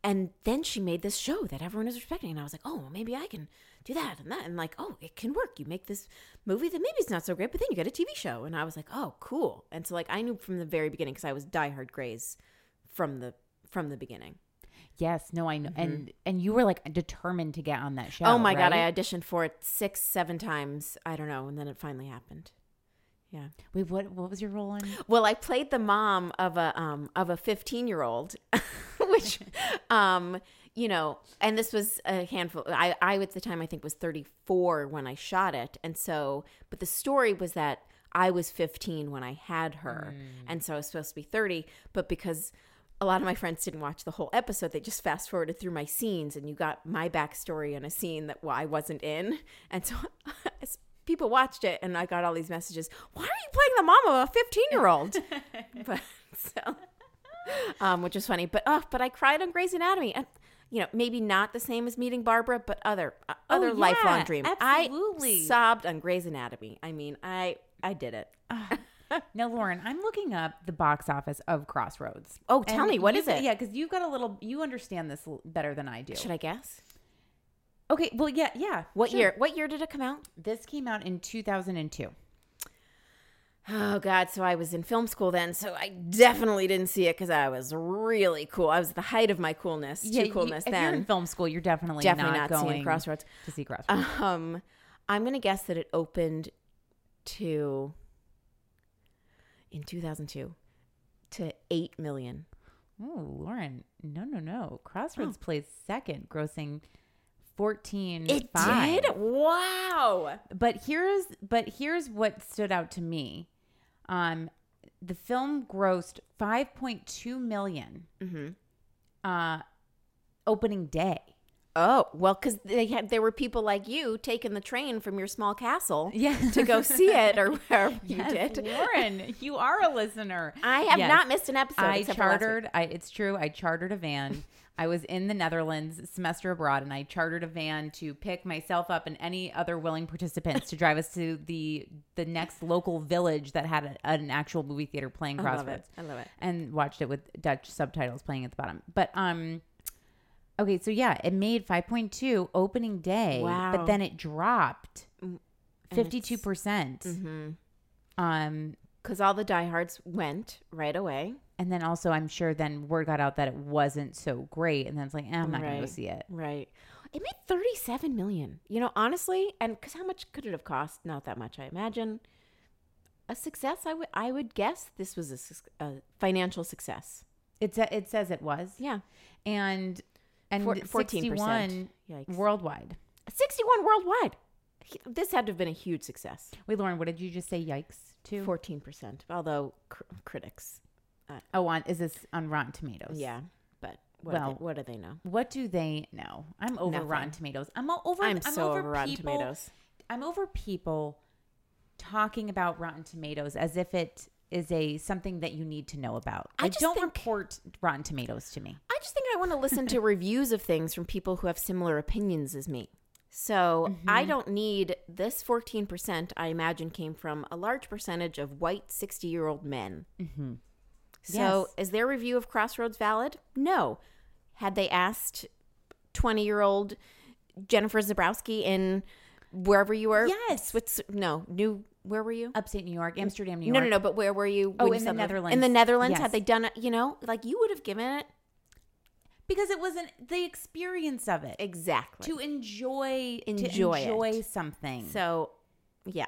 and then she made this show that everyone is respecting, and I was like, oh, maybe I can do that and that, and like, oh, it can work. You make this movie that maybe it's not so great, but then you get a TV show, and I was like, oh, cool. And so like, I knew from the very beginning because I was diehard Grey's from the from the beginning.
Yes, no, I know, and and you were like determined to get on that show.
oh my god, I auditioned for it six, seven times. I don't know, and then it finally happened. Yeah.
Wait, what? What was your role in?
Well, I played the mom of a um of a 15 year old, which um you know, and this was a handful. I I at the time I think was 34 when I shot it, and so but the story was that I was 15 when I had her, and so I was supposed to be 30, but because a lot of my friends didn't watch the whole episode. They just fast forwarded through my scenes, and you got my backstory in a scene that well, I wasn't in. And so, people watched it, and I got all these messages. Why are you playing the mom of a 15 year old? but so, um, which is funny. But oh, but I cried on Grey's Anatomy, and you know, maybe not the same as meeting Barbra, but other uh,
Oh,
other lifelong
yeah,
dream.
absolutely.
I sobbed on Grey's Anatomy. I mean, I I did it.
Now, Lauren, I'm looking up the box office of Crossroads.
Oh, tell me, what is it?
Yeah, because you've got a little. You understand this better than I do.
Should I guess?
Okay. Well, yeah, yeah.
What
sure.
year? What year did it come out?
This came out in 2002.
Oh God! So I was in film school then, so I definitely didn't see it because I was really cool. I was at the height of my coolness,
Yeah, you-
coolness.
if
then
you're in film school, you're definitely,
Definitely
not,
not
going
Crossroads.
to see Crossroads.
Um, I'm gonna guess that it opened to in 2002 to eight million.
oh, Lauren, no, no, no. Crossroads
Oh.
plays second, grossing 14.
It did? Wow.
But here's but here's what stood out to me. Um, the film grossed 5.2 million
Mm-hmm.
uh, opening day.
Oh well, because they had there were people like you taking the train from your small castle,
Yeah.
to go see it or wherever you did.
Lauren, you are a listener.
I have
Yes.
not missed an episode.
I
except for last week.
chartered. I it's true. I chartered a van. I was in the Netherlands semester abroad, and I chartered a van to pick myself up and any other willing participants to drive us to the the next local village that had a, an actual movie theater playing
I love
Crossroads.
it. I love it.
And watched it with Dutch subtitles playing at the bottom. But um. Okay, so yeah, it made 5.2 opening day,
Wow.
but then it dropped
Mm, and it's-
52%.
Mhm.
Um
because all the diehards went right away.
and then also I'm sure then word got out that it wasn't so great and then it's like, eh, I'm not going to go see it.
Right. It made 37 million. You know, honestly, and cuz how much could it have cost? Not that much, I imagine. A success, I would I would guess this was a, a financial success.
It sa- it says it was.
Yeah.
And and
Four-
14%
14%. Yikes.
worldwide.
61 worldwide. This had to have been a huge success.
Wait, Lauren, what did you just say yikes to?
14%. Although cr- critics uh,
Oh, on is this on Rotten Tomatoes?
yeah, but what,
Well,
do they, what do they know?
What do they know? I'm over
Nothing.
Rotten Tomatoes. I'm over
I'm
I'm,
so
over
over Rotten
people,
Tomatoes.
I'm over people talking about Rotten Tomatoes as if it is a something that you need to know about.
I
Like, don't
think-
report Rotten Tomatoes to me.
I just think I want to listen to reviews of things from people who have similar opinions as me. So
Mm-hmm.
I don't need this 14%, I imagine, came from a large percentage of white 60 year old men.
Mm-hmm.
So
Yes.
is their review of Crossroads valid? No. Had they asked 20 year old Jennifer Zaborowski in wherever you were?
Yes.
What's no, New, where were you?
Upstate New York, Amsterdam, New York.
no, no. no. But where were you?
Oh, in the? Netherlands.
In the Netherlands, had they done it? You know, like you would have given it
because it wasn't the experience of it
exactly
to enjoy
Enjoy
to enjoy
it.
something.
So, yeah.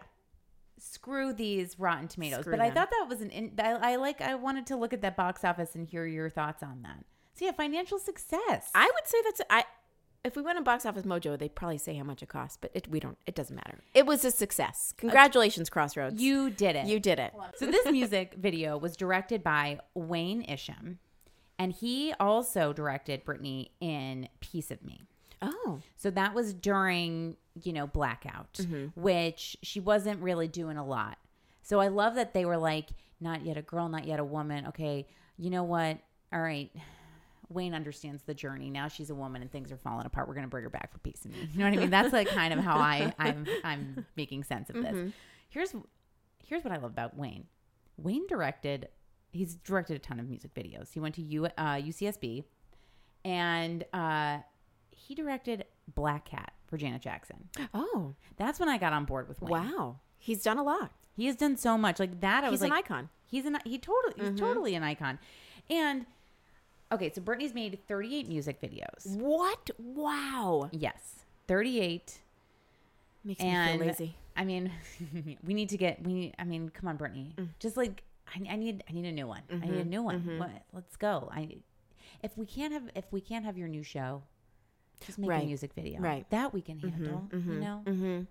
screw these Rotten Tomatoes.
Screw
but I thought that was an. In, I, I like. I wanted to look at that box office and hear your thoughts on that. So yeah, financial success.
I would say that's I. If we went on Box Office Mojo, they'd probably say how much it cost, but it, we don't. It doesn't matter. It was a success. Congratulations, Crossroads.
you did it.
you did it.
So this music video was directed by Wayne Isham, and he also directed Britney in "Piece of Me."
Oh,
So that was during, you know, blackout,
Mm-hmm.
which she wasn't really doing a lot. So I love that they were like, not yet a girl, not yet a woman. Okay, you know what? All right. Wayne understands the journey. Now she's a woman and things are falling apart. We're gonna bring her back for Piece of Me. You know what I mean? That's like kind of how I I'm I'm making sense of this.
Mm-hmm.
Here's here's what I love about Wayne. Wayne directed he's directed a ton of music videos. He went to U, uh, UCSB and uh, he directed Black Cat for Janet Jackson.
oh,
That's when I got on board with Wayne.
wow. He's done a lot.
He has done so much like that. I was
He's an
like,
icon.
He's an he totally he's totally an icon. And okay, so Britney's made 38 music videos.
What? Wow.
Yes, 38.
Makes
and
me feel lazy.
I mean, we need to get we. Need, I mean, come on, Britney. Mm. Just like I, I need, I need a new one. I need a mm-hmm, new one. Mm-hmm. What? Let's go. I if we can't have if we can't have your new show, just make
Right.
a music video.
Right.
That we can mm-hmm, handle. You know.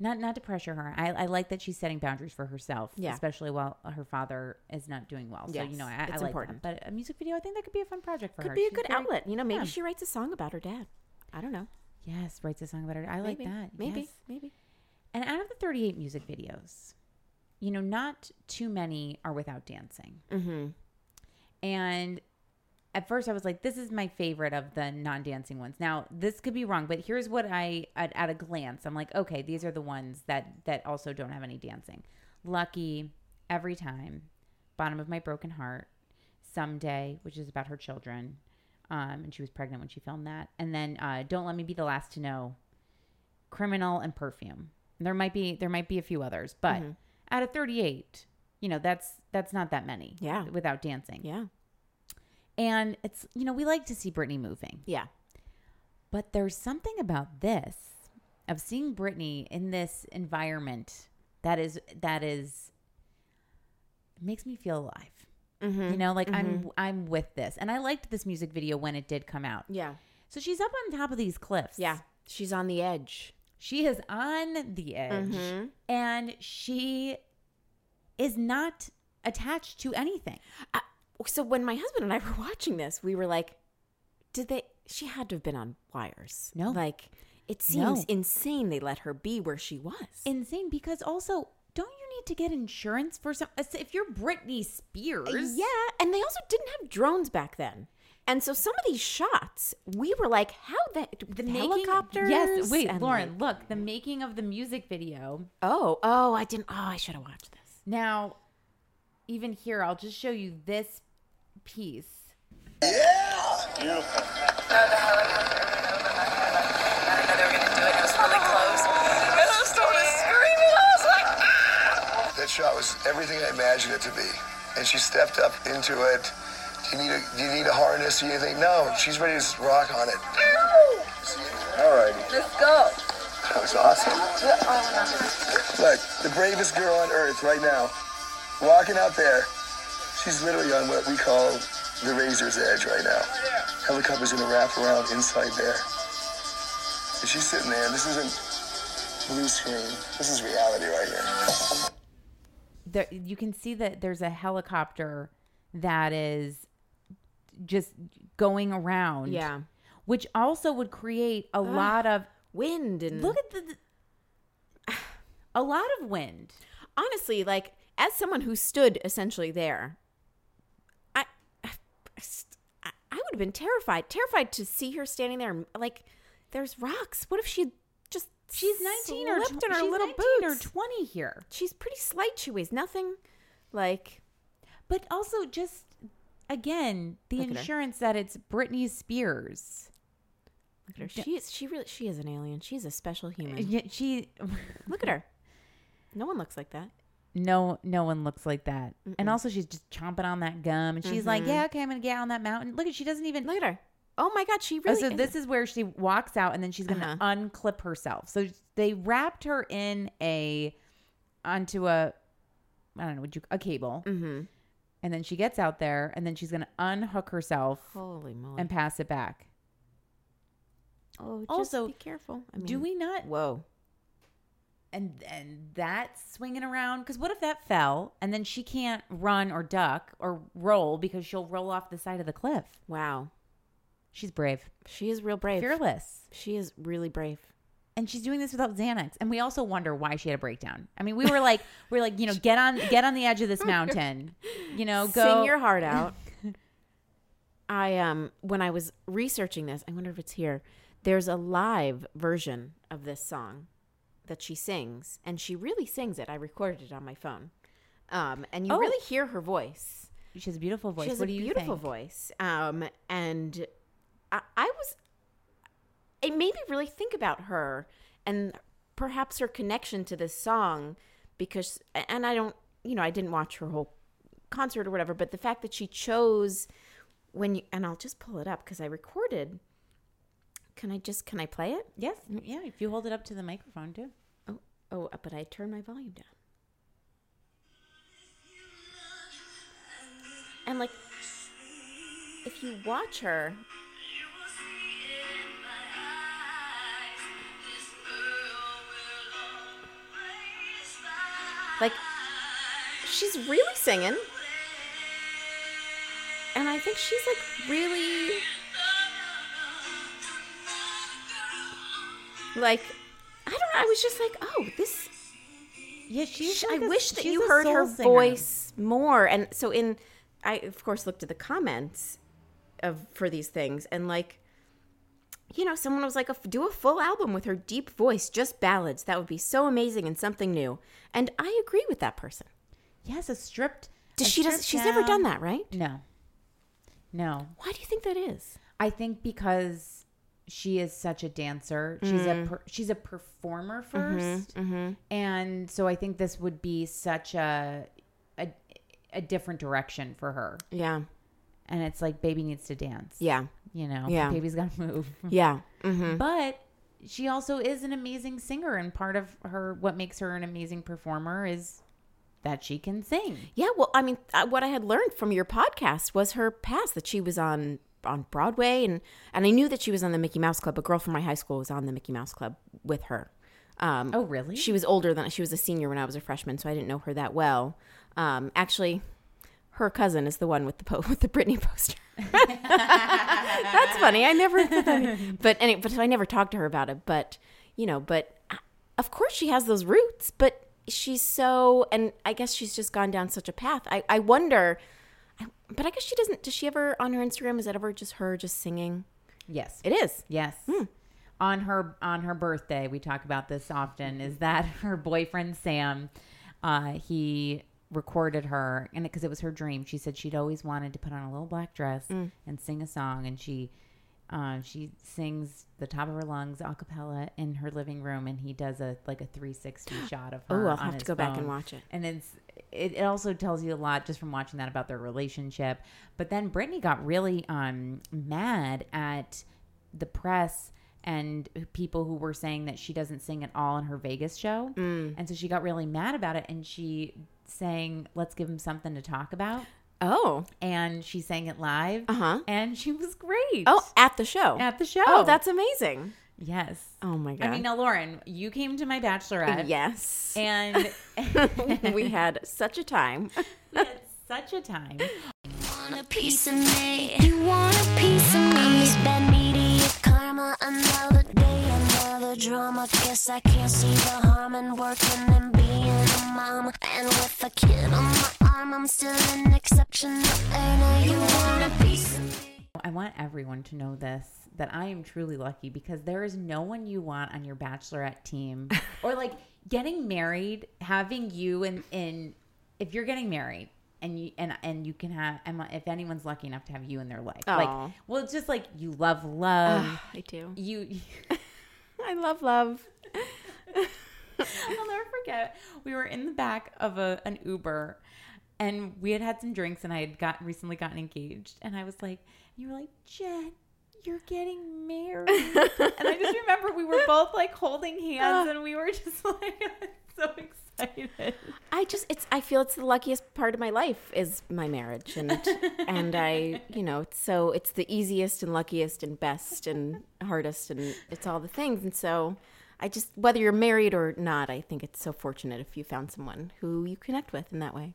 Not not to pressure her. I, I like that she's setting boundaries for herself.
Yeah.
Especially while her father is not doing well. So you know, I, I
it's
like
important.
that. But a music video, I think that could be a fun project for
Could
her.
be a
She's
good
very-
outlet. You know, maybe
yeah.
she writes a song about her dad. I don't know.
Yes, writes a song about her. I like that.
Maybe.
Yes.
Maybe.
And out of the 38 music videos, you know, not too many are without dancing.
Mm-hmm.
And at first I was like, this is my favorite of the non dancing ones. Now, this could be wrong, but here's what I, at, at a glance, I'm like, okay, these are the ones that, that also don't have any dancing. Lucky, Every Time, Bottom of My Broken Heart, Someday, which is about her children. Um, and she was pregnant when she filmed that. And then uh, Don't Let Me Be the Last to Know, Criminal, and Perfume. There might be there might be a few others, but
Mhm.
out of 38, you know, that's that's not that many.
Yeah.
Without dancing.
Yeah.
And it's you know, we like to see Britney moving.
Yeah.
But there's something about this of seeing Britney in this environment that is that is makes me feel alive.
Mhm.
You know, like I'm
Mhm.
I'm with this. And I liked this music video when it did come out.
Yeah.
So she's up on top of these cliffs.
Yeah. She's on the edge.
She is on the edge
Mhm.
and she is not attached to anything.
So when my husband and I were watching this, we were like, did they she had to have been on wires.
No.
Like it seems
No.
insane they let her be where she was.
Insane because also don't you need to get insurance for some if you're Britney Spears?
Yeah, and they also didn't have drones back then. And so some of these shots, we were like, how the, the
Making-
helicopters?
Yes, wait, Lauren,
like-
look, the making of the music video.
oh, oh, I didn't. Oh, I should have watched this.
Now, even here, I'll just show you this piece.
That shot was everything I imagined it to be. And she stepped up into it. Do you need a, do you need a harness or anything? No, she's ready to rock on it. All right.
Let's go.
That was awesome. Look, the bravest girl on earth right now, walking out there. She's literally on what we call the razor's edge right now. Helicopter's gonna wrap around inside there. And she's sitting there. This isn't blue screen. This is reality right here.
There, you can see that there's a helicopter that is just going around.
Yeah.
Which also would create a lot of
wind and
look at the, the a lot of wind.
Honestly, like as someone who stood essentially there, I I, I would have been terrified, terrified to see her standing there. Like, there's rocks. What if she just
She's 19 or tw-
in her
she's
little
19
boots
or 20 here.
She's pretty slight. She weighs nothing. Like,
But also just again, the insurance that it's Britney Spears.
look at her. She is. She really. She is an alien. She's a special human.
Uh, yeah, she
Look at her. No one looks like that.
No no one looks like that. And
Mm-mm.
also she's just chomping on that gum and she's like,
Mhm.
"Yeah, okay, I'm to get on that mountain." Look at she doesn't even
Look at her. Oh my God, she
Oh,
really.
so
is.
this is where she walks out and then she's to
Uh-huh.
unclip herself. So they wrapped her in a onto a I don't know, would you a cable.
Mm-hmm.
And then she gets out there and then she's to unhook herself
Holy moly!
and pass it back.
oh, just
also,
be careful. I
Do we not
Whoa.
And and that's swinging around because what if that fell and then she can't run or duck or roll because she'll roll off the side of the cliff
Wow.
she's brave
She is real brave.
fearless
She is really brave.
and she's doing this without xanax and we also wonder why she had a breakdown i mean we were like we are like you know get on get on the edge of this mountain you know go
Sing your heart out. I um when I was researching this, I wonder if it's here. There's a live version of this song that she sings, and she really sings it. I recorded it on my phone, um, and you
Oh.
really hear her voice.
she has a beautiful voice
She has
what
a beautiful
think?
voice, um, and I, I was. It made me really think about her and perhaps her connection to this song, because and I don't, you know, I didn't watch her whole concert or whatever, but the fact that she chose when you and I'll just pull it up because I recorded. Can I just can I play it?
yes mm, yeah if you hold it up to the microphone too
Oh, oh, but I turn my volume down. And like, if you watch her, like, she's really singing, and I think she's like really, like, I don't know. I was just like, oh, this.
Yeah, she's.
I
like a-
wish that you heard her
singer.
voice more. And so in, I of course looked at the comments of for these things, and like, you know, someone was like, do a full album with her deep voice, just ballads. That would be so amazing and something new. And I agree with that person.
Yes, a stripped.
Does
a
she does? She's never done that, right?
No. No.
Why do you think that is?
I think because she is such a dancer. She's a
Mm.
per, she's a performer
Mhm,
1st
mhm.
and so I think this would be such a a a different direction for her.
Yeah.
And it's like baby needs to dance.
Yeah.
You know,
Yeah.
baby's got to move.
Yeah. Mhm.
But she also is an amazing singer and part of her what makes her an amazing performer is that she can sing.
Yeah, well, I mean, uh, what I had learned from your podcast was her past that she was on on Broadway, and and I knew that she was on the Mickey Mouse Club. A girl from my high school was on the Mickey Mouse Club with her. Um,
oh, really?
She was older than she was a senior when I was a freshman, so I didn't know her that well. Um, actually, her cousin is the one with the po- with the Britney poster. That's funny. I never, but any, but I never talked to her about it. But you know, but uh, of course she has those roots. But she's so, and I guess she's just gone down such a path. I, I wonder, I, but I guess she doesn't. Does she ever on her Instagram? Is that ever just her just singing?
Yes.
It is.
Yes. On her on her birthday, we talk about this often. Is that her boyfriend Sam? Uh, he recorded her, and because it was her dream, she said she'd always wanted to put on a little black dress
Mm.
and sing a song, and she. Uh, she sings the top of her lungs a cappella in her living room, and he does a like a 360 shot of her.
Oh, I'll have to go back and watch it.
And it's it, it also tells you a lot just from watching that about their relationship. But then Britney got really um mad at the press and people who were saying that she doesn't sing at all in her Vegas show.
Mm.
And so she got really mad about it and she sang let's give him something to talk about.
Oh.
And she sang it live.
Uh-huh.
And she was great.
Oh, at the show.
At the show.
Oh, that's amazing.
Yes.
Oh my god.
I mean, now Lauren, you came to my bachelorette.
Yes.
And
we had such a time.
we had such a time.
want a piece of me. You want a piece of me. Spend media karma another day, another drama. Guess I can't see the harm in working and being a mom. And with a kid on my arm, I'm still an exceptional earner. You want a piece of me.
I want everyone to know this that I am truly lucky because there is no one you want on your bachelorette team or like getting married, having you and in if you're getting married and you and and you can have and if anyone's lucky enough to have you in their life.
Aw.
Like well it's just like you love love.
Ah, I do.
You
I love love.
I'll never forget. We were in the back of a an Uber and we had had some drinks and I had got recently gotten engaged and I was like you were like Jen you're getting married and I just remember we were both like holding hands and we were just like so excited.
I just it's I feel it's the luckiest part of my life is my marriage and and I you know it's so it's the easiest and luckiest and best and hardest and it's all the things and so I just whether you're married or not I think it's so fortunate if you found someone who you connect with in that way.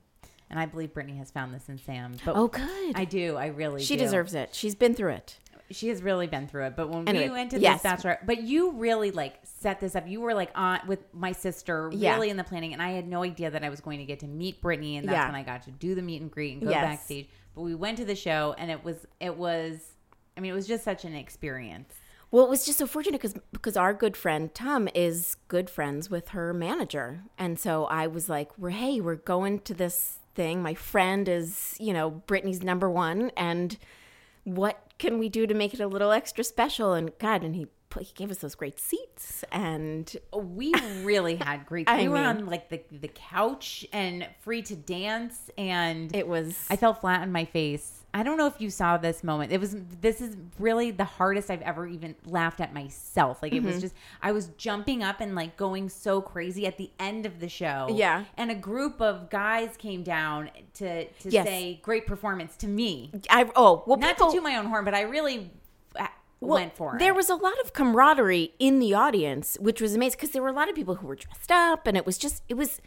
And I believe Britney has found this in Sam. But
Oh, good.
I do. I really
She
do.
deserves it. She's been through it.
She has really been through it. But when
Anyway,
we went to
yes.
this bachelor, but you really like set this up. You were like on with my sister,
Yeah.
really in the planning, and I had no idea that I was going to get to meet Britney, and that's
Yeah.
when I got to do the meet and greet and go
Yes.
backstage. But we went to the show, and it was it was, I mean, it was just such an experience.
Well, it was just so fortunate because because our good friend Tom is good friends with her manager, and so I was like, "We're hey, we're going to this thing. My friend is, you know, Britney's number one, and what can we do to make it a little extra special?" And God, and he he gave us those great seats, and
We really had great.
I
we were
mean-
on like the the couch and free to dance, and
it was.
I fell flat on my face. I don't know if you saw this moment. It was this is really the hardest I've ever even laughed at myself. Like it was
Mhm.
just I was jumping up and like going so crazy at the end of the show.
Yeah.
And a group of guys came down to to
Yes.
say great performance to me.
I oh well,
Not
people,
to toot my own horn, but I really uh,
well,
went for it.
There was a lot of camaraderie in the audience, which was amazing because there were a lot of people who were dressed up, and it was just it was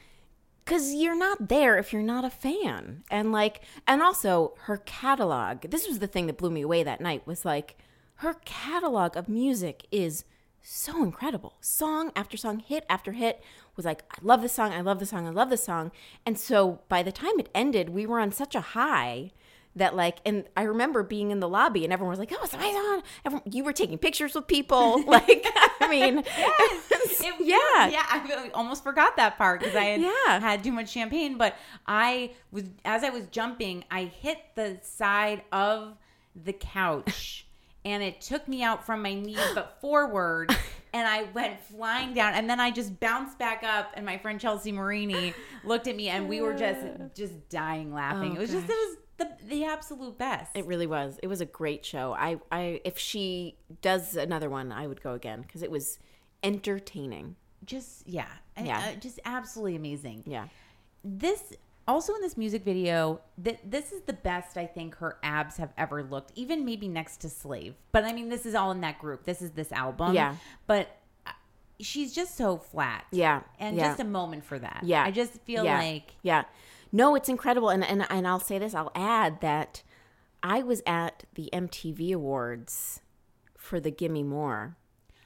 because you're not there if you're not a fan, and like, and also her catalog. This was the thing that blew me away that night was like her catalog of music is so incredible. Song after song, hit after hit was like, I love this song, I love this song, I love this song. And so by the time it ended, we were on such a high that like and I remember being in the lobby and everyone was like, "Oh, it's my song." Everyone, you were taking pictures with people. like, I mean,
It-
yeah.
yeah. I almost forgot that part because I had
Yeah.
had too much champagne. But I was as I was jumping, I hit the side of the couch, and it took me out from my knees but forward. And I went flying down, and then I just bounced back up. And my friend Chelsea Marini looked at me, and we were just just dying laughing.
Oh,
it was just it was the the absolute best.
It really was. It was a great show. I, I, if she does another one, I would go again because it was entertaining.
just yeah,
Yeah.
uh, just absolutely amazing.
Yeah.
this also in this music video that this is the best i think her abs have ever looked even maybe next to slave but i mean this is all in that group this is this album
Yeah.
but uh, she's just so flat
Yeah,
and
yeah.
just a moment for that
Yeah.
i just feel
Yeah.
like
yeah. No, it's incredible. And, and, and I'll say this, I'll add that I was at the MTV Awards for the Gimme More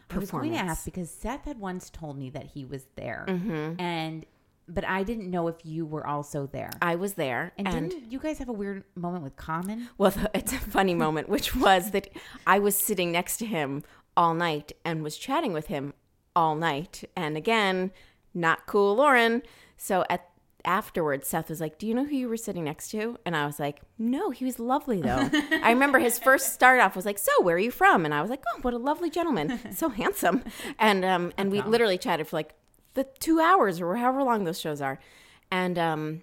i was going to
performance.
ask because seth had once told me that he was there
Mhm.
and but i didn't know if you were also there
I was there.
and,
and
didn't you guys have a weird moment with Common
Well, it's a funny moment, which was that I was sitting next to him all night and was chatting with him all night. And again, not cool, Lauren. So at afterwards, Seth was like, "Do you know who you were sitting next to?" And I was like, "No, he was lovely though." I remember his first start off was like, "So, where are you from?" And I was like, "Oh, what a lovely gentleman, so handsome." And um, and we literally chatted for like the two hours or however long those shows are, and um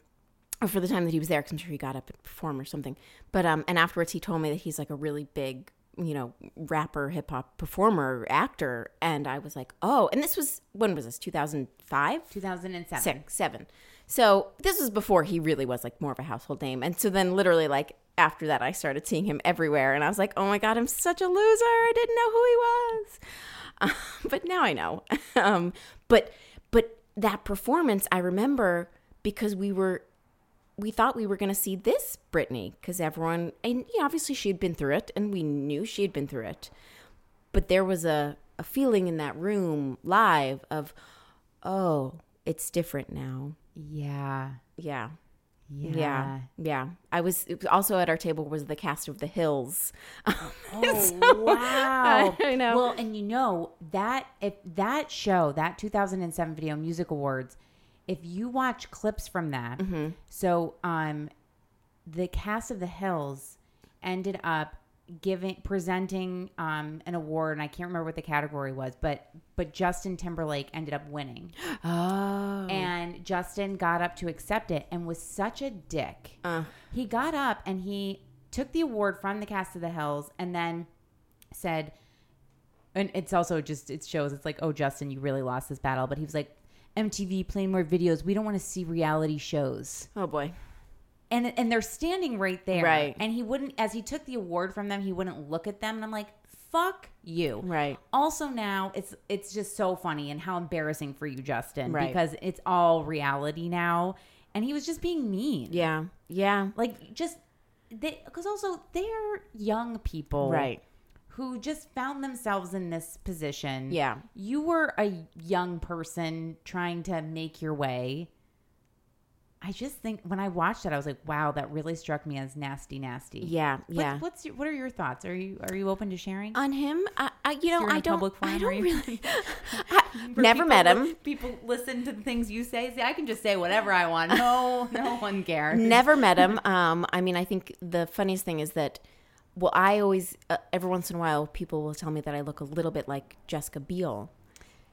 or for the time that he was there, because I'm sure he got up and performed or something. But um, and afterwards he told me that he's like a really big, you know, rapper, hip hop performer, actor, and I was like, oh, and this was when was this? 2005,
2007
six, seven. So this was before he really was like more of a household name, and so then literally like after that, I started seeing him everywhere, and I was like, oh my god, I'm such a loser. I didn't know who he was. Um, but now I know. um, but but that performance, I remember because we were we thought we were going to see this Britney because everyone and know, obviously she had been through it and we knew she had been through it. But there was a a feeling in that room live of oh, it's different now.
Yeah
Yeah.
yeah,
Yeah. Yeah. I was, was also at our table was the cast of The Hills.
Oh wow!
I know.
Well, and you know that if that show, that 2007 Video Music Awards, if you watch clips from that,
Mm-hmm.
so um, the cast of The Hills ended up giving presenting um an award, and I can't remember what the category was, but but Justin Timberlake ended up winning.
Oh.
And Justin got up to accept it and was such a dick.
Uh.
He got up and he took the award from the cast of the Hills and then said, and it's also just, it shows, it's like, oh, Justin, you really lost this battle. But he was like, MTV playing more videos. We don't want to see reality shows.
Oh boy.
And, and they're standing right there.
Right.
And he wouldn't, as he took the award from them, he wouldn't look at them. And I'm like, fuck you.
Right.
Also now it's it's just so funny and how embarrassing for you, Justin,
Right.
because it's all reality now. And he was just being mean.
Yeah. Yeah.
Like just they because also they're young people.
Right.
Who just found themselves in this position.
Yeah.
You were a young person trying to make your way. I just think when I watched it, I was like, "Wow, that really struck me as nasty, nasty."
Yeah,
What-
yeah.
What's your, what are your thoughts? Are you are you open to sharing?
On him, I, I you know, I don't, I don't really.
For
Never met
li-
him.
People listen to the things you say. See, I can just say whatever I want. No, no one cares.
Never met him. Um, I mean, I think the funniest thing is that, well, I always, uh, every once in a while, people will tell me that I look a little bit like Jessica Biel.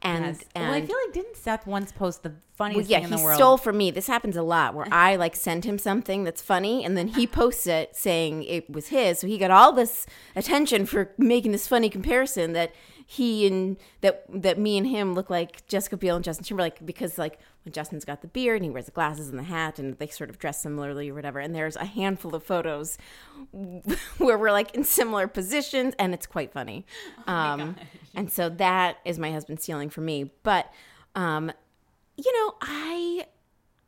And,
Yes.
and
well, I feel like didn't Seth once post the
Well,
funniest
yeah,
thing in
he
the world?
stole from me. This happens a lot where I like send him something that's funny and then he posts it saying it was his. So he got all this attention for making this funny comparison that he and that that me and him look like Jessica Biel and Justin Timberlake because like when Justin's got the beard and he wears the glasses and the hat and they sort of dress similarly or whatever. And there's a handful of photos where we're like in similar positions and it's quite funny. um, and so that is my husband stealing from me. But um, you know, I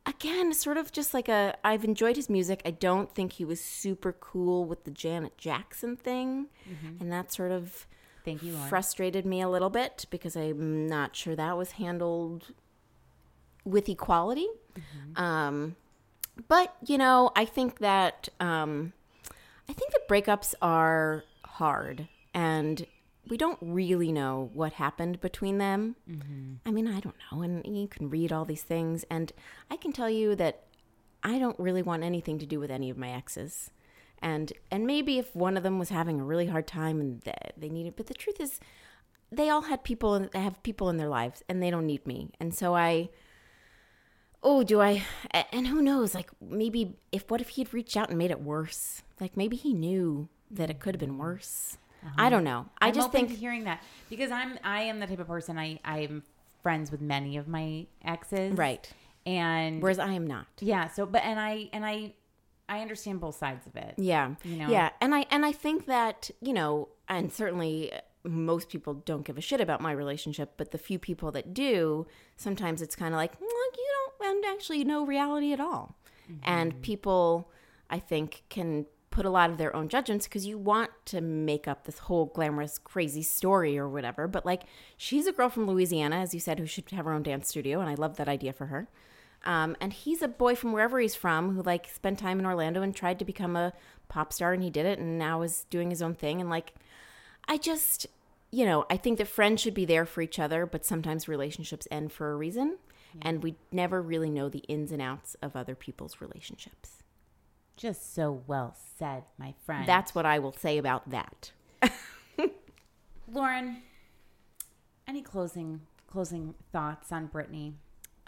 again sort of just like a I've enjoyed his music. I don't think he was super cool with the Janet Jackson thing, and that sort of
Thank you, Lauren.
frustrated me a little bit because I'm not sure that was handled with equality.
Mm-hmm.
Um, but you know, I think that um, I think that breakups are hard, and we don't really know what happened between them.
Mm-hmm.
I mean, I don't know, and you can read all these things, and I can tell you that I don't really want anything to do with any of my exes. And and maybe if one of them was having a really hard time and th- they needed, but the truth is, they all had people and they have people in their lives, and they don't need me. And so I, oh, do i And who knows? Like maybe if what if he had reached out and made it worse? Like maybe he knew that it could have been worse. I don't know. I
I'm
just think
hearing that because I'm I am the type of person I I'm friends with many of my exes,
Right.
And
Whereas I am not.
Yeah. So, but and I and I I understand both sides of it.
Yeah.
You know.
Yeah, and I and I think that, you know, and certainly most people don't give a shit about my relationship, but the few people that do, sometimes it's kind of like, "Mm, you don't actually know reality at all. And people I think can put a lot of their own judgments because you want to make up this whole glamorous crazy story or whatever, but like she's a girl from Louisiana as you said who should have her own dance studio and I love that idea for her. Um, and he's a boy from wherever he's from who like spent time in Orlando and tried to become a pop star and he did it and now is doing his own thing and like I just you know, I think that friends should be there for each other, but sometimes relationships end for a reason and we never really know the ins and outs of other people's relationships.
Just so well said, my friend.
That's what I will say about that.
Lauren. Any closing closing thoughts on Britney?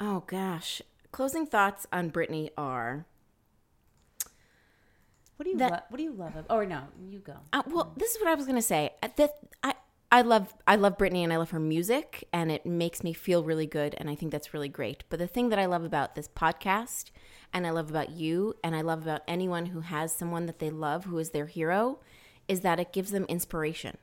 Oh gosh. Closing thoughts on Britney are
What do you
That-
lo- what do you love? Of, or no, you go.
Uh, well, this is what I was gonna say. Uh, That I I love I love Britney and I love her music and it makes me feel really good and I think that's really great. But the thing that I love about this podcast and I love about you and I love about anyone who has someone that they love who is their hero is that it gives them inspiration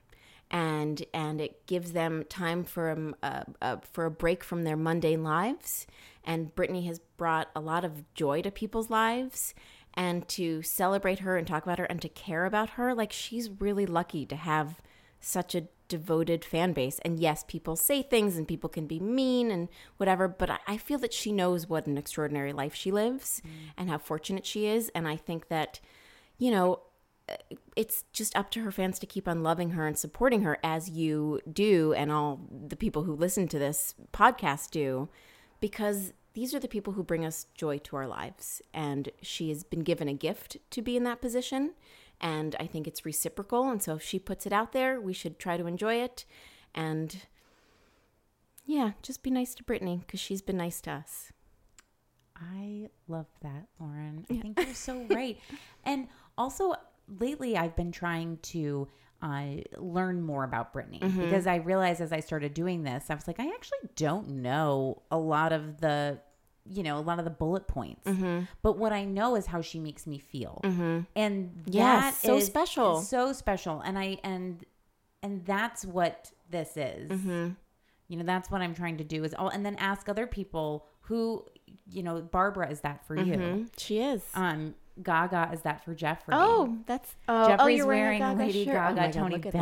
and and it gives them time for um, a, a for a break from their mundane lives. And Britney has brought a lot of joy to people's lives. And to celebrate her and talk about her and to care about her, like she's really lucky to have such a devoted fan base. And yes, people say things and people can be mean and whatever, but I, I feel that she knows what an extraordinary life she lives and how fortunate she is. And I think that, you know, it's just up to her fans to keep on loving her and supporting her as you do and all the people who listen to this podcast do because these are the people who bring us joy to our lives. And she has been given a gift to be in that position and I think it's reciprocal. And so if she puts it out there we should try to enjoy it. And yeah just be nice to Britney because she's been nice to us.
I love that, Lauren. I think you're so right. And also, lately, I've been trying to uh, learn more about Britney
Mhm.
because I realized as I started doing this, I was like, I actually don't know a lot of the, you know, a lot of the bullet points.
Mhm.
But what I know is how she makes me feel,
Mhm.
and
Yes, so
is-
special.
so special. And I and and that's what this is.
Mhm.
You know, that's what I'm trying to do is all, and then ask other people who, you know, Barbra is that for you?
Mhm. She is.
Um, Gaga is that for Jeffrey?
Oh, that's oh,
Jeffrey's
oh,
wearing,
wearing, Gaga
Lady
shirt.
Gaga,
oh God,
Tony Bennett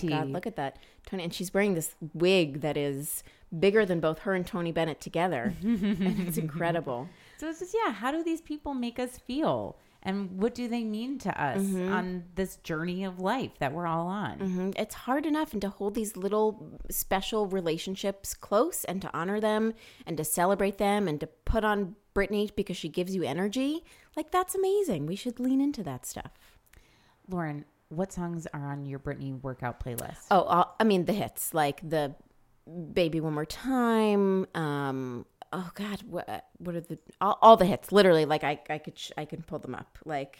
That. Oh. God, look at that, Tony, and she's wearing this wig that is bigger than both her and Tony Bennett together. and it's incredible.
So it's just yeah, how do these people make us feel, and what do they mean to us
Mhm.
on this journey of life that we're all on?
hmm It's hard enough, and to hold these little special relationships close, and to honor them, and to celebrate them, and to put on Britney because she gives you energy. Like that's amazing. We should lean into that stuff.
Lauren, what songs are on your Britney workout playlist?
Oh, uh, I mean the hits like the "Baby One More Time." Um, oh God, what what are the all, all the hits? Literally, like I I could sh- I can pull them up. Like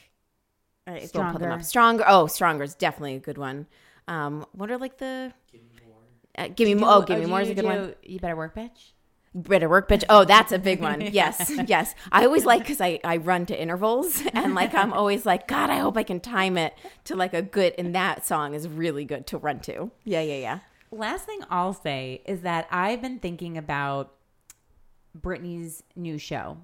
I don't pull them up. Stronger. Oh, stronger is definitely a good one. Um, what are like the give me more? Uh, give me
Do-
more. Oh, give me
do
more is
you
a good
do
one.
You better work, bitch.
Better work, bitch. Oh, that's a big one. Yes, yes. I always like because I I run to intervals and like I'm always like God. I hope I can time it to like a good. And that song is really good to run to. Yeah, yeah, yeah.
Last thing I'll say is that I've been thinking about Britney's new show.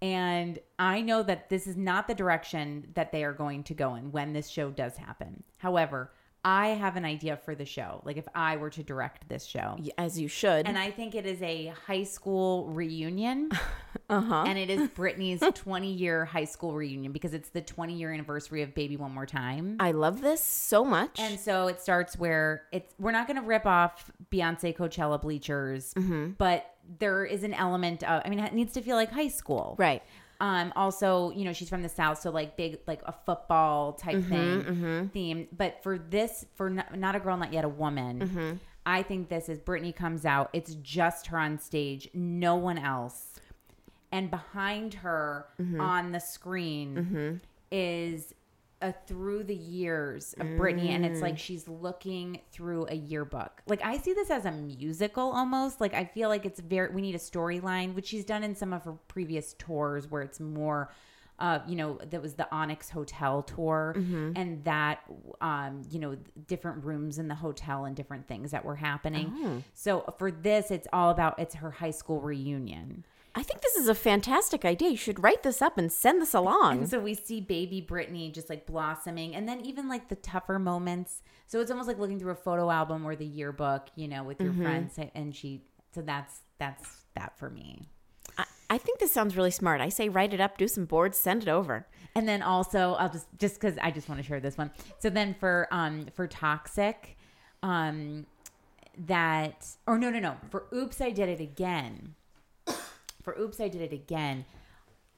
And I know that this is not the direction that they are going to go in when this show does happen. However, I have an idea for the show. Like if I were to direct this show.
As you should.
And I think it is a high school reunion.
uh-huh.
And it is Britney's 20 year high school reunion because it's the 20 year anniversary of Baby One More Time.
I love this so much.
And so it starts where it's we're not going to rip off Beyonce Coachella bleachers,
Mm-hmm.
but there is an element of I mean it needs to feel like high school.
right.
Um also, you know, she's from the south so like big like a football type
Mm-hmm,
thing theme, but for this for not, not a girl not yet a woman.
Mm-hmm.
I think this is Britney comes out, it's just her on stage, no one else. And behind her
Mm-hmm.
on the screen is a through the years of Britney, and it's
Mm.
like she's looking through a yearbook. Like I see this as a musical almost. Like I feel like it's very we need a storyline, which she's done in some of her previous tours, where it's more. Uh, you know, that was the Onyx Hotel tour,
Mm-hmm.
and that, um, you know, different rooms in the hotel and different things that were happening.
Oh.
So for this, it's all about it's her high school reunion.
I think this is a fantastic idea. You should write this up and send this along.
And so we see baby Britney just like blossoming, and then even like the tougher moments. So it's almost like looking through a photo album or the yearbook, you know, with your
Mm-hmm.
friends. And she, so that's that's that for me.
I, I think this sounds really smart. I say write it up, do some boards, send it over.
And then also, I'll just just because I just want to share this one. So then for um for toxic, um that or no no no for oops I did it again. For oops I did it again.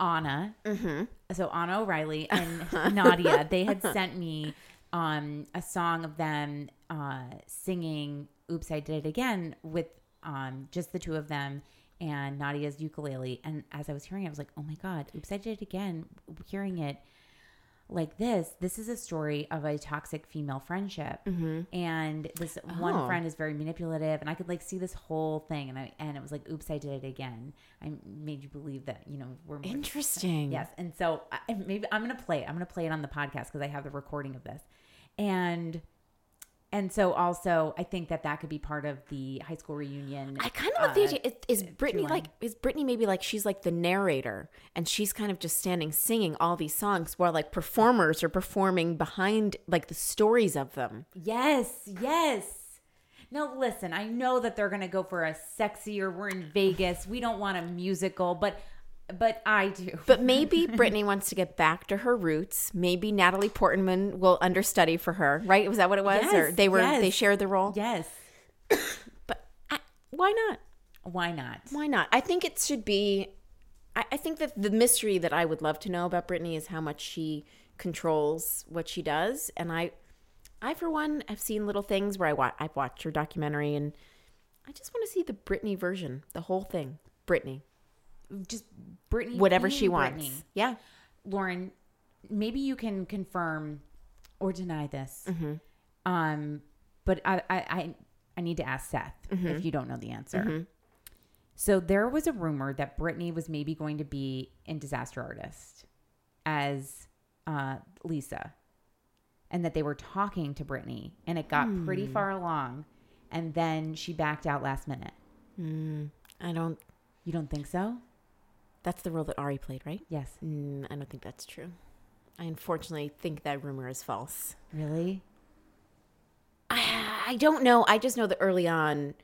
Ahna, so Ahna O'Reilly and Nadia, they had sent me um a song of them uh singing "Oops I Did It Again" with um just the two of them and Nadia's ukulele. And as I was hearing it, I was like, "Oh my god, Oops I Did It Again!" Hearing it like this, this is a story of a toxic female friendship, mm-hmm. and this one
Oh.
friend is very manipulative, and I could like see this whole thing, and I and it was like, "Oops I Did It Again." I made you believe that you know we're more-
Interesting.
Yes, and so I, maybe I'm gonna play it. I'm gonna play it on the podcast because I have the recording of this, and and so also I think that that could be part of the high school reunion.
I kind of love the
uh,
idea. Is, is
Britney
like? Is Britney maybe like she's like the narrator, and she's kind of just standing singing all these songs, while like performers are performing behind like the stories of them.
Yes, yes. Now listen, I know that they're gonna go for a sexier. We're in Vegas. We don't want a musical, but but I do.
But maybe Britney wants to get back to her roots. Maybe Natalie Portman will understudy for her, right? Was that what it was? or
Yes,
they were
yes.
they shared the role.
yes.
But I, why not?
Why not?
Why not? I think it should be. I, I think that the mystery that I would love to know about Britney is how much she controls what she does, and I, I for one, have seen little things where I wa- I've watched her documentary, and I just want to see the Britney version, the whole thing, Britney,
Just Britney.
whatever she wants. Yeah,
Lauren, maybe you can confirm or deny this.
Mm-hmm.
Um, but I, I, I, I need to ask Seth
Mm-hmm.
if you don't know the answer. So there was a rumor that Britney was maybe going to be in Disaster Artist as uh, Lisa, and that they were talking to Britney, and it got pretty
Hmm.
far along, and then she backed out last minute.
I don't.
You don't think so?
That's the role that Ari played, right?
Yes.
Mm, I don't think that's true. I unfortunately think that rumor is false.
Really?
I, I don't know. I just know that early on,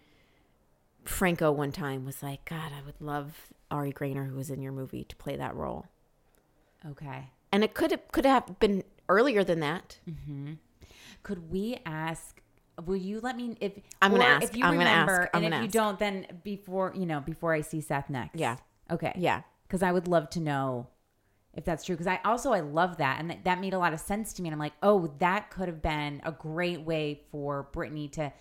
Franco one time was like, God, I would love Ari Graynor, who was in your movie, to play that role.
Okay.
And it could have, could have been earlier than that.
Could we ask? Will you let me if
I'm gonna ask.
If you
I'm gonna ask.
remember,
I'm
and if
gonna
you don't, then before you know, before I see Seth next.
Yeah.
Okay.
Yeah.
Because I would love to know if that's true. Because I also I love that, and that, that made a lot of sense to me. And I'm like, oh, that could have been a great way for Britney to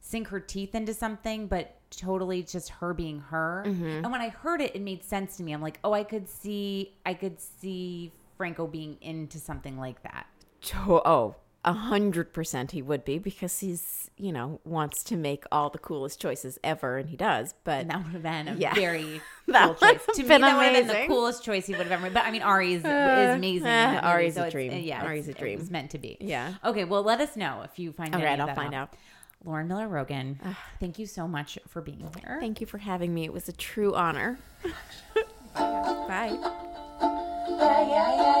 sink her teeth into something, but totally just her being her.
Mm-hmm.
And when I heard it, it made sense to me. I'm like, oh, I could see, I could see Franco being into something like that.
Oh, a hundred percent he would be because he's, you know, wants to make all the coolest choices ever, and he does. But
And that would have been a
Yeah.
very
That
cool choice.
would
To
have
me,
been
that would have been the coolest choice he would have ever made. But I mean, Ari's is amazing. in
eh,
that movie,
Ari's a dream.
uh, Yeah,
Ari's a dream.
It was meant to be.
Yeah.
Okay, well, let us know if you find
All
any
right, I'll
that
find out.
Lauren Miller Rogen, thank you so much for being here.
thank you for having me. It was a true honor. Bye.
Yeah,